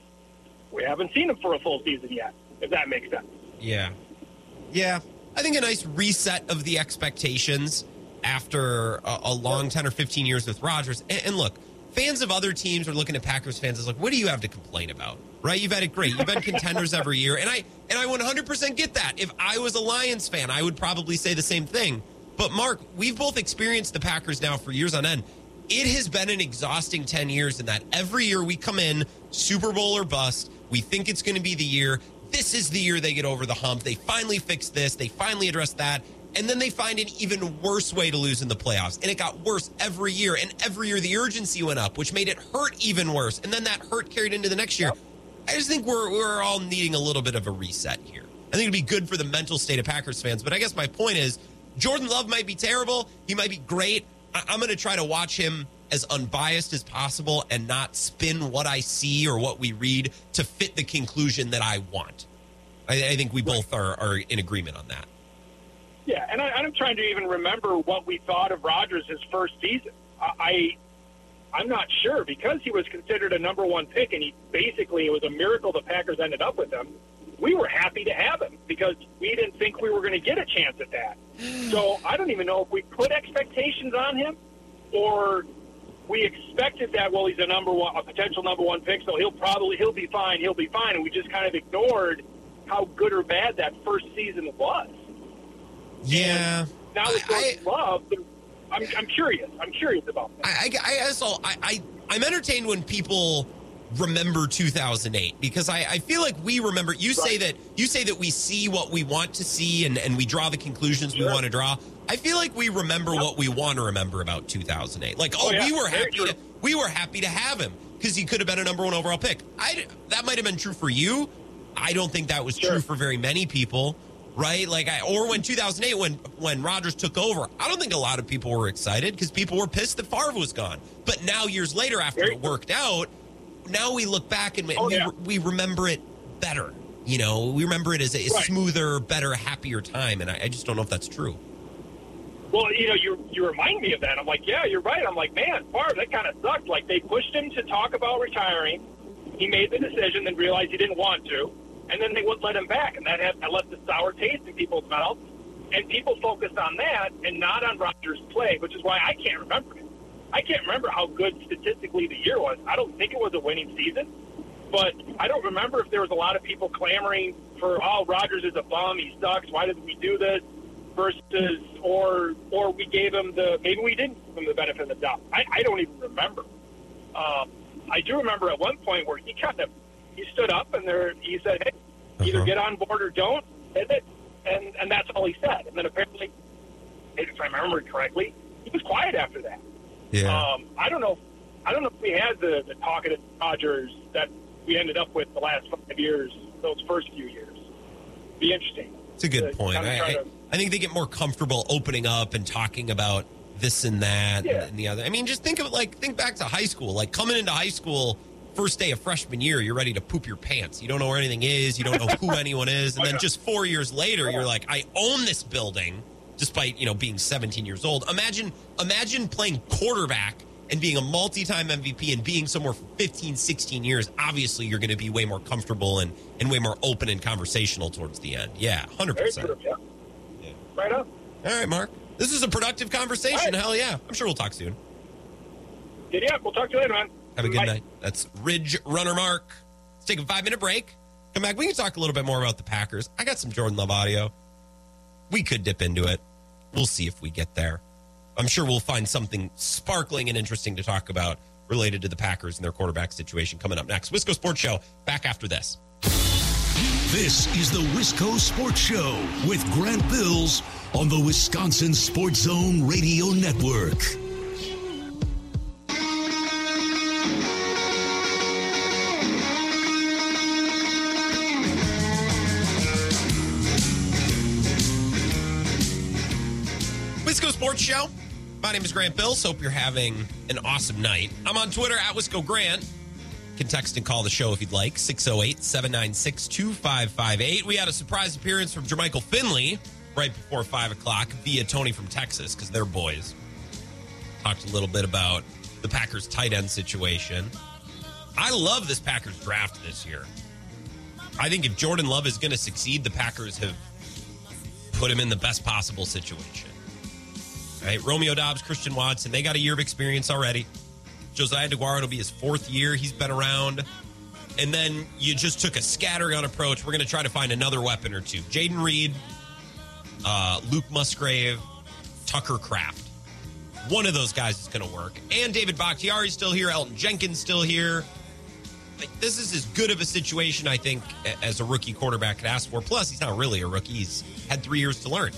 we haven't seen them for a full season yet, if that makes sense. Yeah. Yeah, I think a nice reset of the expectations after a, a long 10 or 15 years with Rodgers. And, and, look, fans of other teams are looking at Packers fans as like, what do you have to complain about? Right? You've had it great. You've been contenders every year. And I and I 100% get that. If I was a Lions fan, I would probably say the same thing. But Mark, we've both experienced the Packers now for years on end. It has been an exhausting 10 years in that every year we come in, Super Bowl or bust. We think it's going to be the year this is the year they get over the hump. They finally fix this. They finally address that. And then they find an even worse way to lose in the playoffs. And it got worse every year. And every year the urgency went up, which made it hurt even worse. And then that hurt carried into the next year. I just think we're, we're all needing a little bit of a reset here. I think it'd be good for the mental state of Packers fans. But I guess my point is Jordan Love might be terrible. He might be great. I, I'm going to try to watch him as unbiased as possible and not spin what I see or what we read to fit the conclusion that I want. I, I think we both are, are in agreement on that. Yeah, and I, I'm trying to even remember what we thought of Rodgers his first season. I, I'm not sure because he was considered a number one pick, and he basically it was a miracle the Packers ended up with him. We were happy to have him because we didn't think we were going to get a chance at that. So I don't even know if we put expectations on him or we expected that. Well, he's a number one, a potential number one pick, so he'll probably he'll be fine. He'll be fine, and we just kind of ignored how good or bad that first season was. Yeah. Now with Jordan Love, I'm, I'm curious. I'm curious about that. I, I, I also, I, I, I'm entertained when people remember 2008 because I, I feel like we remember. You say that you say that we see what we want to see and, and we draw the conclusions we want to draw. I feel like we remember what we want to remember about 2008. Like, oh, Oh, yeah. we were Very happy. true. To, we were happy to have him because he could have been a number one overall pick. I that might have been true for you. I don't think that was true for very many people, right? Like, I, or when 2008, when when Rodgers took over, I don't think a lot of people were excited because people were pissed that Favre was gone. But now, years later, after it worked out, now we look back and we, Oh, we, yeah. we remember it better. You know, we remember it as a, a Right. smoother, better, happier time, and I, I just don't know if that's true. Well, you know, you you remind me of that. I'm like, yeah, you're right. I'm like, man, Favre, that kind of sucked. Like they pushed him to talk about retiring. He made the decision, then realized he didn't want to, and then they wouldn't let him back, and that had that left a sour taste in people's mouths. And people focused on that and not on Rodgers' play, which is why I can't remember it. I can't remember how good statistically the year was. I don't think it was a winning season, but I don't remember if there was a lot of people clamoring for, oh, Rodgers is a bum, he sucks. Why did we do this? Versus, or or we gave him the maybe we didn't give him the benefit of the doubt. I, I don't even remember. Um, I do remember at one point where he kind of he stood up and there he said, "Hey, either get on board or don't," and it, and and that's all he said. And then apparently, if I remember correctly, he was quiet after that. Um, I don't know. I don't know if we had the, the talkative Rodgers that we ended up with the last five years, those first few years. Be interesting. It's a good To point. kinda I, I, to- I think they get more comfortable opening up and talking about this and that Yeah. and the other. I mean, just think of it like think back to high school. Like coming into high school, first day of freshman year, you're ready to poop your pants. You don't know where anything is. You don't know who anyone is, and oh, then just four years later, you're like, I own this building, despite you know being 17 years old. Imagine imagine playing quarterback and being a multi-time MVP and being somewhere for 15, 16 years. Obviously, you're going to be way more comfortable and and way more open and conversational towards the end. Yeah, hundred Very percent. true, yeah. Right on. All right, Mark. This is a productive conversation. Hell yeah. I'm sure we'll talk soon. Yeah, yeah, we'll talk to you later, man. Have a good Bye. night. That's Ridge Runner Mark. Let's take a five minute break. Come back. We can talk a little bit more about the Packers. I got some Jordan Love audio. We could dip into it. We'll see if we get there. I'm sure we'll find something sparkling and interesting to talk about related to the Packers and their quarterback situation coming up next. Wisco Sports Show back after this. This is the Wisco Sports Show with Grant Bills on the Wisconsin Sports Zone Radio Network. Sports Show. My name is Grant Bills. Hope you're having an awesome night. I'm on Twitter at Wisco Grant. Can text and call the show if you'd like. 608 796 2558. We had a surprise appearance from Jermichael Finley right before 5 o'clock via Tony from Texas because they're boys. Talked a little bit about the Packers tight end situation. I love this Packers draft this year. I think if Jordan Love is going to succeed, the Packers have put him in the best possible situation. Right? Romeo Doubs, Christian Watson, they got a year of experience already. Josiah Deguara will be his fourth year. He's been around. And then you just took a scattergun approach. We're going to try to find another weapon or two. Jayden Reed, uh, Luke Musgrave, Tucker Kraft. One of those guys is going to work. And David Bakhtiari's still here. Elgton Jenkins still here. Like, this is as good of a situation, I think, as a rookie quarterback could ask for. Plus, he's not really a rookie. He's had three years to learn.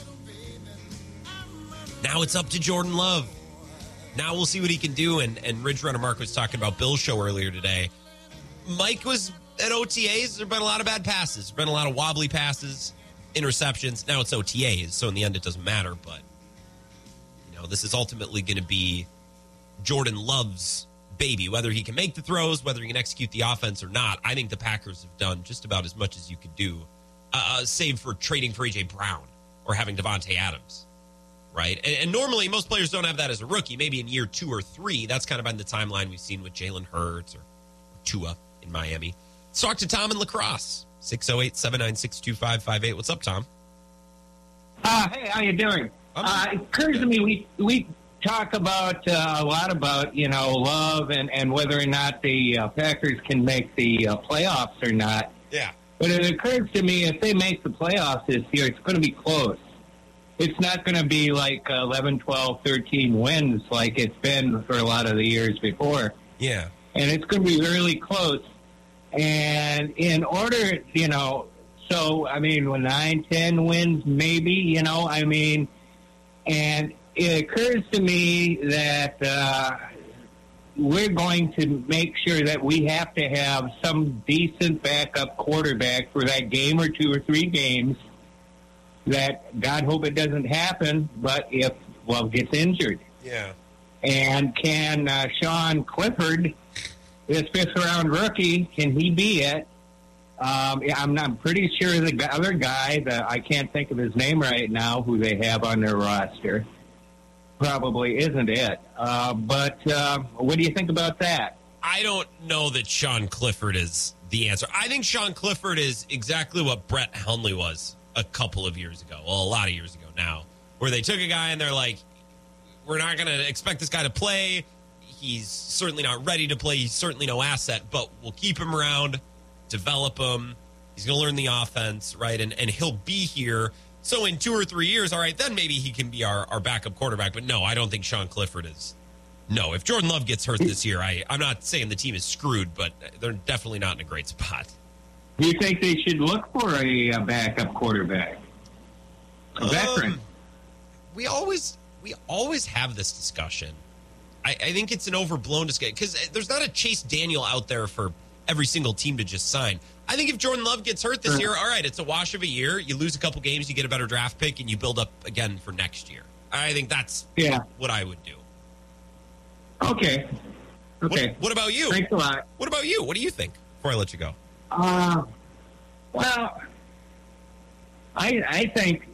Now it's up to Jordan Love. Now we'll see what he can do. And and Ridge Runner Mark was talking about Bill's show earlier today. Mike was at OTAs. There've been a lot of bad passes. There've been a lot of wobbly passes, interceptions. Now it's OTAs, so in the end it doesn't matter. But you know, this is ultimately going to be Jordan Love's baby. Whether he can make the throws, whether he can execute the offense or not, I think the Packers have done just about as much as you could do uh, save for trading for AJ Brown or having Davante Adams, right? And, and, normally most players don't have that as a rookie. Maybe in year two or three, that's kind of been the timeline we've seen with Jalen Hurts or, or Tua in Miami. Let's talk to Tom in La Crosse. 608 796 2558. What's up, Tom? Uh, hey, how you doing? Uh, it occurs to me we we talk about uh, a lot about you know love and and whether or not the uh, Packers can make the uh, playoffs or not. Yeah. But it occurs to me if they make the playoffs this year, it's going to be close. It's not going to be like 11, 12, 13 wins like it's been for a lot of the years before. Yeah. And it's going to be really close. And in order, you know, so I mean, when nine, ten wins, maybe, you know, I mean, and it occurs to me that uh, we're going to make sure that we have to have some decent backup quarterback for that game or two or three games. That God hope it doesn't happen, but if well gets injured, yeah. And can uh, Sean Clifford, this fifth round rookie, can he be it? Um, I'm not pretty sure the other guy that I can't think of his name right now, who they have on their roster, probably isn't it. Uh, but uh, what do you think about that? I don't know that Sean Clifford is the answer. I think Sean Clifford is exactly what Brett Hundley was a couple of years ago. Well, a lot of years ago now, where they took a guy and they're like, we're not going to expect this guy to play. He's certainly not ready to play. He's certainly no asset, but we'll keep him around, develop him. He's going to learn the offense, right? And, and he'll be here so in two or three years, all right, then maybe he can be our, our backup quarterback. But no, I don't think Sean Clifford is. No, if Jordan Love gets hurt this year, I, I'm not saying the team is screwed, but they're definitely not in a great spot. Do you think they should look for a, a backup quarterback? A veteran? Um, we always we always have this discussion. I, I think it's an overblown discussion because there's not a Chase Daniel out there for every single team to just sign. I think if Jordan Love gets hurt this year, all right, it's a wash of a year. You lose a couple games, you get a better draft pick, and you build up again for next year. I think that's yeah. what I would do. Okay. Okay. What, what, about you? Thanks a lot. What about you? What do you think before I let you go? Uh, well, I I think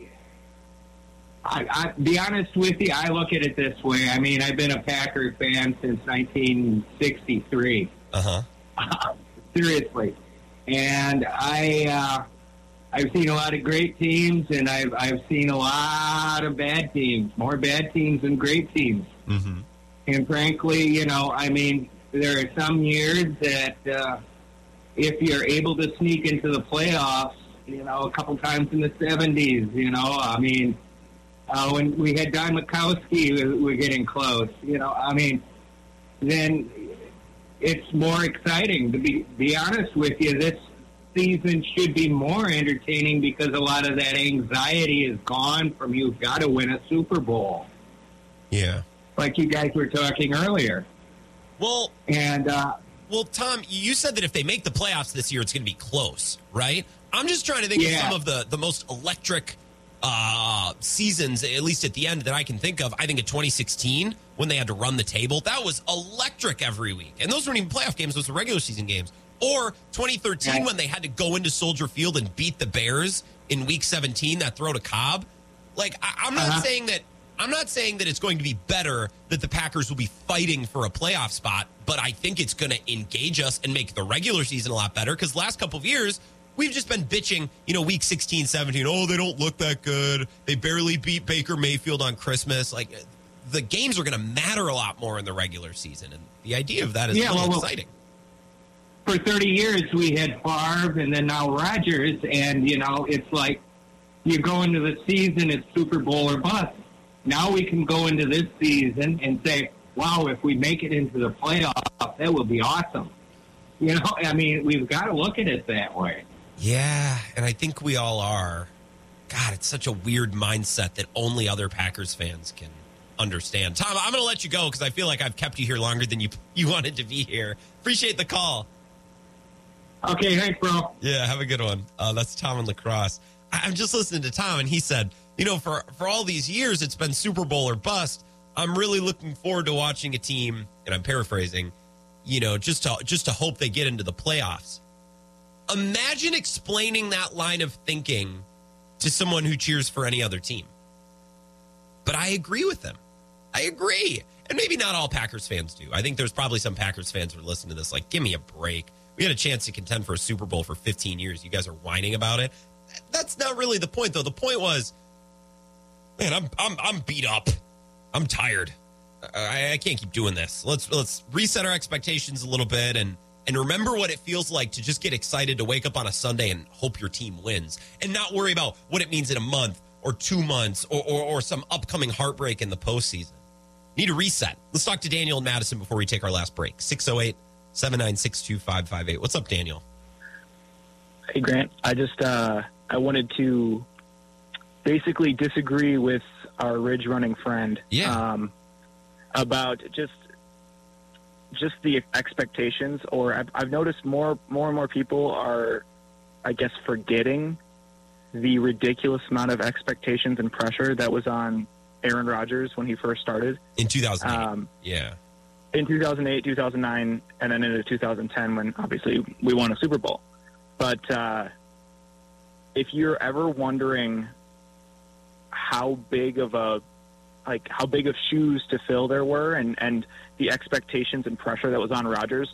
I, I be honest with you. I look at it this way. I mean, I've been a Packer fan since 1963. Uh huh. seriously, and I uh, I've seen a lot of great teams, and I've I've seen a lot of bad teams, more bad teams than great teams. Mm-hmm. And frankly, you know, I mean, there are some years that uh, if you're able to sneak into the playoffs, you know, a couple times in the '70s, you know, I mean, uh, when we had Don Majkowski, we're getting close. You know, I mean, then it's more exciting. To be be honest with you, this season should be more entertaining because a lot of that anxiety is gone from you've got to win a Super Bowl. Yeah, like you guys were talking earlier. Well, and uh, well, Tom, you said that if they make the playoffs this year, it's going to be close, right? I'm just trying to think yeah. of some of the the most electric uh, seasons, at least at the end that I can think of. I think in 2016 when they had to run the table, that was electric every week. And those weren't even playoff games; those were regular season games. Or 2013 right. when they had to go into Soldier Field and beat the Bears in Week 17, that throw to Cobb. Like I, am not uh-huh. saying that I'm not saying that it's going to be better that the Packers will be fighting for a playoff spot, but I think it's going to engage us and make the regular season a lot better because last couple of years we've just been bitching, you know, week 16, 17. Oh, they don't look that good. They barely beat Baker Mayfield on Christmas. Like the games are going to matter a lot more in the regular season. And the idea of that is yeah, really well, exciting. For 30 years, we had Favre and then now Rodgers. And, you know, it's like you go into the season, it's Super Bowl or bust. Now we can go into this season and say, wow, if we make it into the playoffs, that will be awesome. You know, I mean, we've got to look at it that way. Yeah, and I think we all are. God, it's such a weird mindset that only other Packers fans can understand. Tom, I'm going to let you go because I feel like I've kept you here longer than you you wanted to be here. Appreciate the call. Okay, thanks, bro. Yeah, have a good one. Uh, that's Tom and La Crosse. I'm just listening to Tom, and he said, you know, for for all these years, it's been Super Bowl or bust. I'm really looking forward to watching a team, and I'm paraphrasing, you know, just to just to hope they get into the playoffs. Imagine explaining that line of thinking to someone who cheers for any other team. But I agree with them. I agree. And maybe not all Packers fans do. I think there's probably some Packers fans who are listening to this like, give me a break. We had a chance to contend for a Super Bowl for 15 years. You guys are whining about it. That's not really the point, though. The point was, man, I'm I'm I'm beat up. I'm tired. I, I can't keep doing this. Let's let's reset our expectations a little bit and and remember what it feels like to just get excited to wake up on a Sunday and hope your team wins and not worry about what it means in a month or two months or, or, or some upcoming heartbreak in the postseason. Need a reset. Let's talk to Daniel and Madison before we take our last break. 608 796 2558. What's up, Daniel? Hey, Grant. I just uh, I wanted to basically disagree with our ridge running friend. Yeah. Um, about just just the expectations, or I've, I've noticed more more and more people are, I guess, forgetting the ridiculous amount of expectations and pressure that was on Aaron Rodgers when he first started in 2008. Um, yeah. in 2008, 2009, and then into 2010 when obviously we won a Super Bowl. But uh, if you're ever wondering how big of a like how big of shoes to fill there were and and the expectations and pressure that was on Rodgers,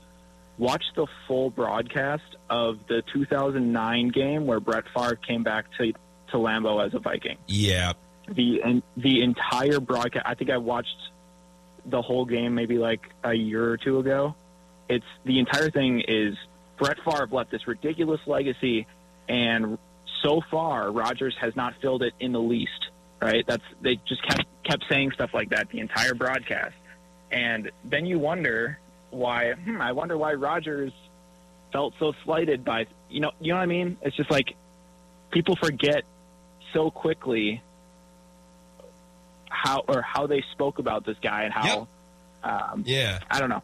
watch the full broadcast of the 2009 game where Brett Favre came back to to Lambeau as a Viking Yeah. the and the entire broadcast. I think I watched the whole game maybe like a year or two ago. It's the entire thing is Brett Favre left this ridiculous legacy, and so far Rodgers has not filled it in the least. Right? That's they just kept kept saying stuff like that the entire broadcast, and then you wonder why. Hmm, I wonder why Rodgers felt so slighted by you know you know what I mean. It's just like people forget so quickly how or how they spoke about this guy and how um, Yeah. I don't know.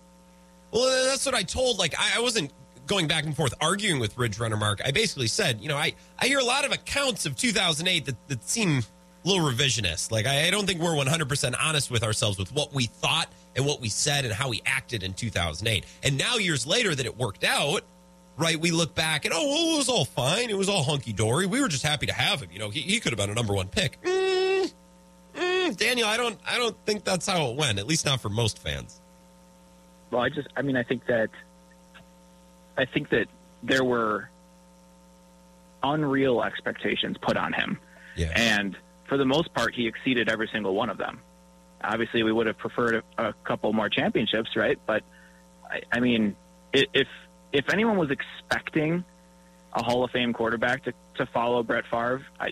Well, that's what I told. Like, I, I wasn't going back and forth arguing with Ridge Runner Mark. I basically said, you know, I, I hear a lot of accounts of 2008 that, that seem a little revisionist. Like, I, I don't think we're 100% honest with ourselves with what we thought and what we said and how we acted in 2008. And now, years later, that it worked out, right? We look back and, oh, well, it was all fine. It was all hunky dory. We were just happy to have him. You know, he, he could have been a number one pick. Mm, mm, Daniel, I don't, I don't think that's how it went. At least not for most fans. Well, I just I mean I think that I think that there were unreal expectations put on him. Yeah. And for the most part he exceeded every single one of them. Obviously we would have preferred a, a couple more championships, right? But I, I mean if if anyone was expecting a Hall of Fame quarterback to, to follow Brett Favre, I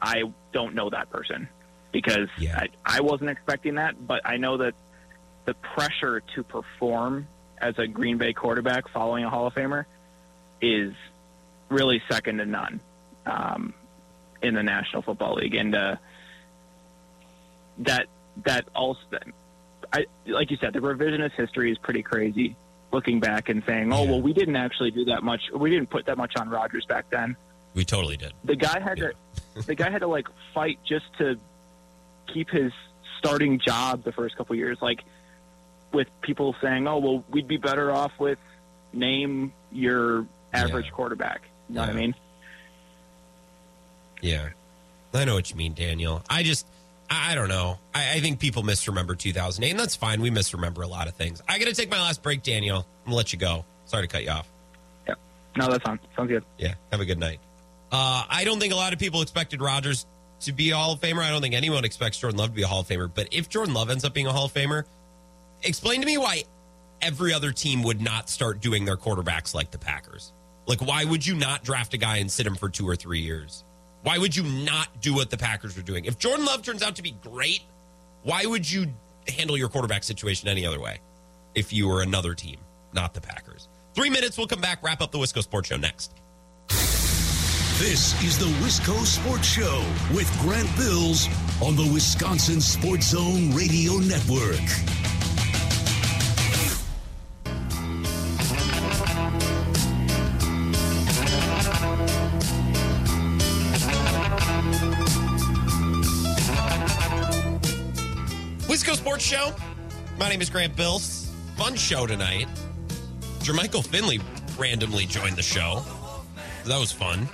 I don't know that person because I, I wasn't expecting that, but I know that the pressure to perform as a Green Bay quarterback following a Hall of Famer is really second to none um, in the National Football League, and uh, that that also, I like you said, the revisionist history is pretty crazy. Looking back and saying, "Oh, well, we didn't actually do that much. We didn't put that much on Rodgers back then." We totally did. The guy had to, the guy had to like fight just to keep his starting job the first couple years. Like with people saying, "Oh, well, we'd be better off with name your average quarterback." You know what I mean? Yeah. I know what you mean, Daniel. I just, I I don't know. I, I think people misremember 2008, and that's fine. We misremember a lot of things. I got to take my last break, Daniel. I'm going to let you go. Sorry to cut you off. Yeah. No, that's fine. Sounds good. Yeah. Have a good night. Uh, I don't think a lot of people expected Rodgers to be a Hall of Famer. I don't think anyone expects Jordan Love to be a Hall of Famer. But if Jordan Love ends up being a Hall of Famer, explain to me why every other team would not start doing their quarterbacks like the Packers. Like, why would you not draft a guy and sit him for two or three years? Why would you not do what the Packers are doing? If Jordan Love turns out to be great, why would you handle your quarterback situation any other way if you were another team, not the Packers? Three minutes, we'll come back, wrap up the Wisco Sports Show next. This is the Wisco Sports Show with Grant Bills on the Wisconsin Sports Zone Radio Network. My name is Grant Bills. Fun show tonight. Jermichael Finley randomly joined the show. That was fun.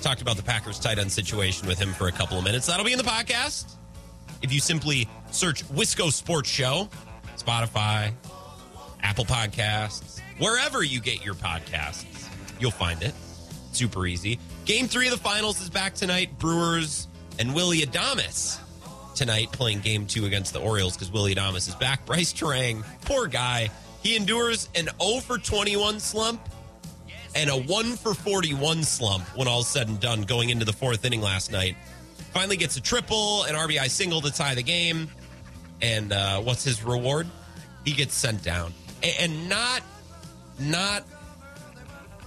Talked about the Packers tight end situation with him for a couple of minutes. That'll be in the podcast. If you simply search Wisco Sports Show, Spotify, Apple Podcasts, wherever you get your podcasts, you'll find it. Super easy. Game three of the finals is back tonight. Brewers and Willy Adames tonight playing game two against the Orioles because Willy Adames is back. Brice Turang, poor guy. He endures an 0 for 21 slump and a 1 for 41 slump when all's said and done going into the fourth inning last night. Finally gets a triple, an RBI single to tie the game. And uh, what's his reward? He gets sent down. And not, not,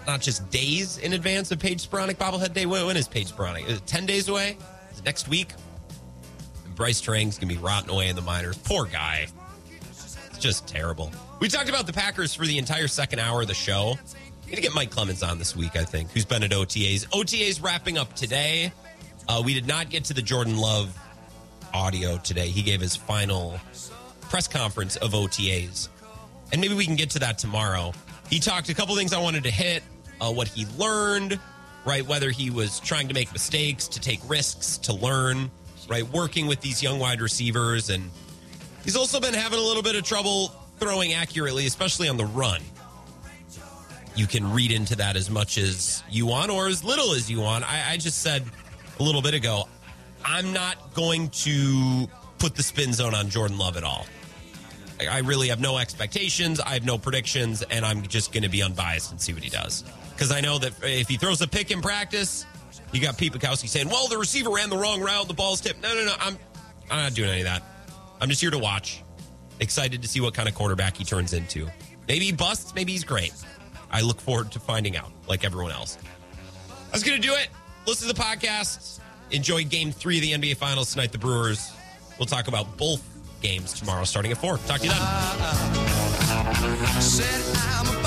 not just days in advance of Paige Spiranac bobblehead day. When is Paige Spiranac? Is it 10 days away? Next week? Brice Turang's going to be rotting away in the minors. Poor guy. It's just terrible. We talked about the Packers for the entire second hour of the show. Going to get Mike Clemens on this week, I think, who's been at OTAs. OTAs wrapping up today. Uh, we did not get to the Jordan Love audio today. He gave his final press conference of OTAs. And maybe we can get to that tomorrow. He talked a couple things I wanted to hit, uh, what he learned, right? Whether he was trying to make mistakes, to take risks, to learn, right? Working with these young wide receivers. And he's also been having a little bit of trouble throwing accurately, especially on the run. You can read into that as much as you want or as little as you want. I, I just said a little bit ago, I'm not going to put the spin zone on Jordan Love at all. I- I really have no expectations. I have no predictions, and I'm just going to be unbiased and see what he does. Because I know that if he throws a pick in practice, you got Pete Bukowski saying, "Well, the receiver ran the wrong route, the ball's tipped." No, no, no. I'm, I'm not doing any of that. I'm just here to watch. Excited to see what kind of quarterback he turns into. Maybe he busts. Maybe he's great. I look forward to finding out, like everyone else. That's going to do it. Listen to the podcast. Enjoy game three of the NBA Finals tonight, the Brewers. We'll talk about both games tomorrow starting at four. Talk to you then. Uh, uh, I'm a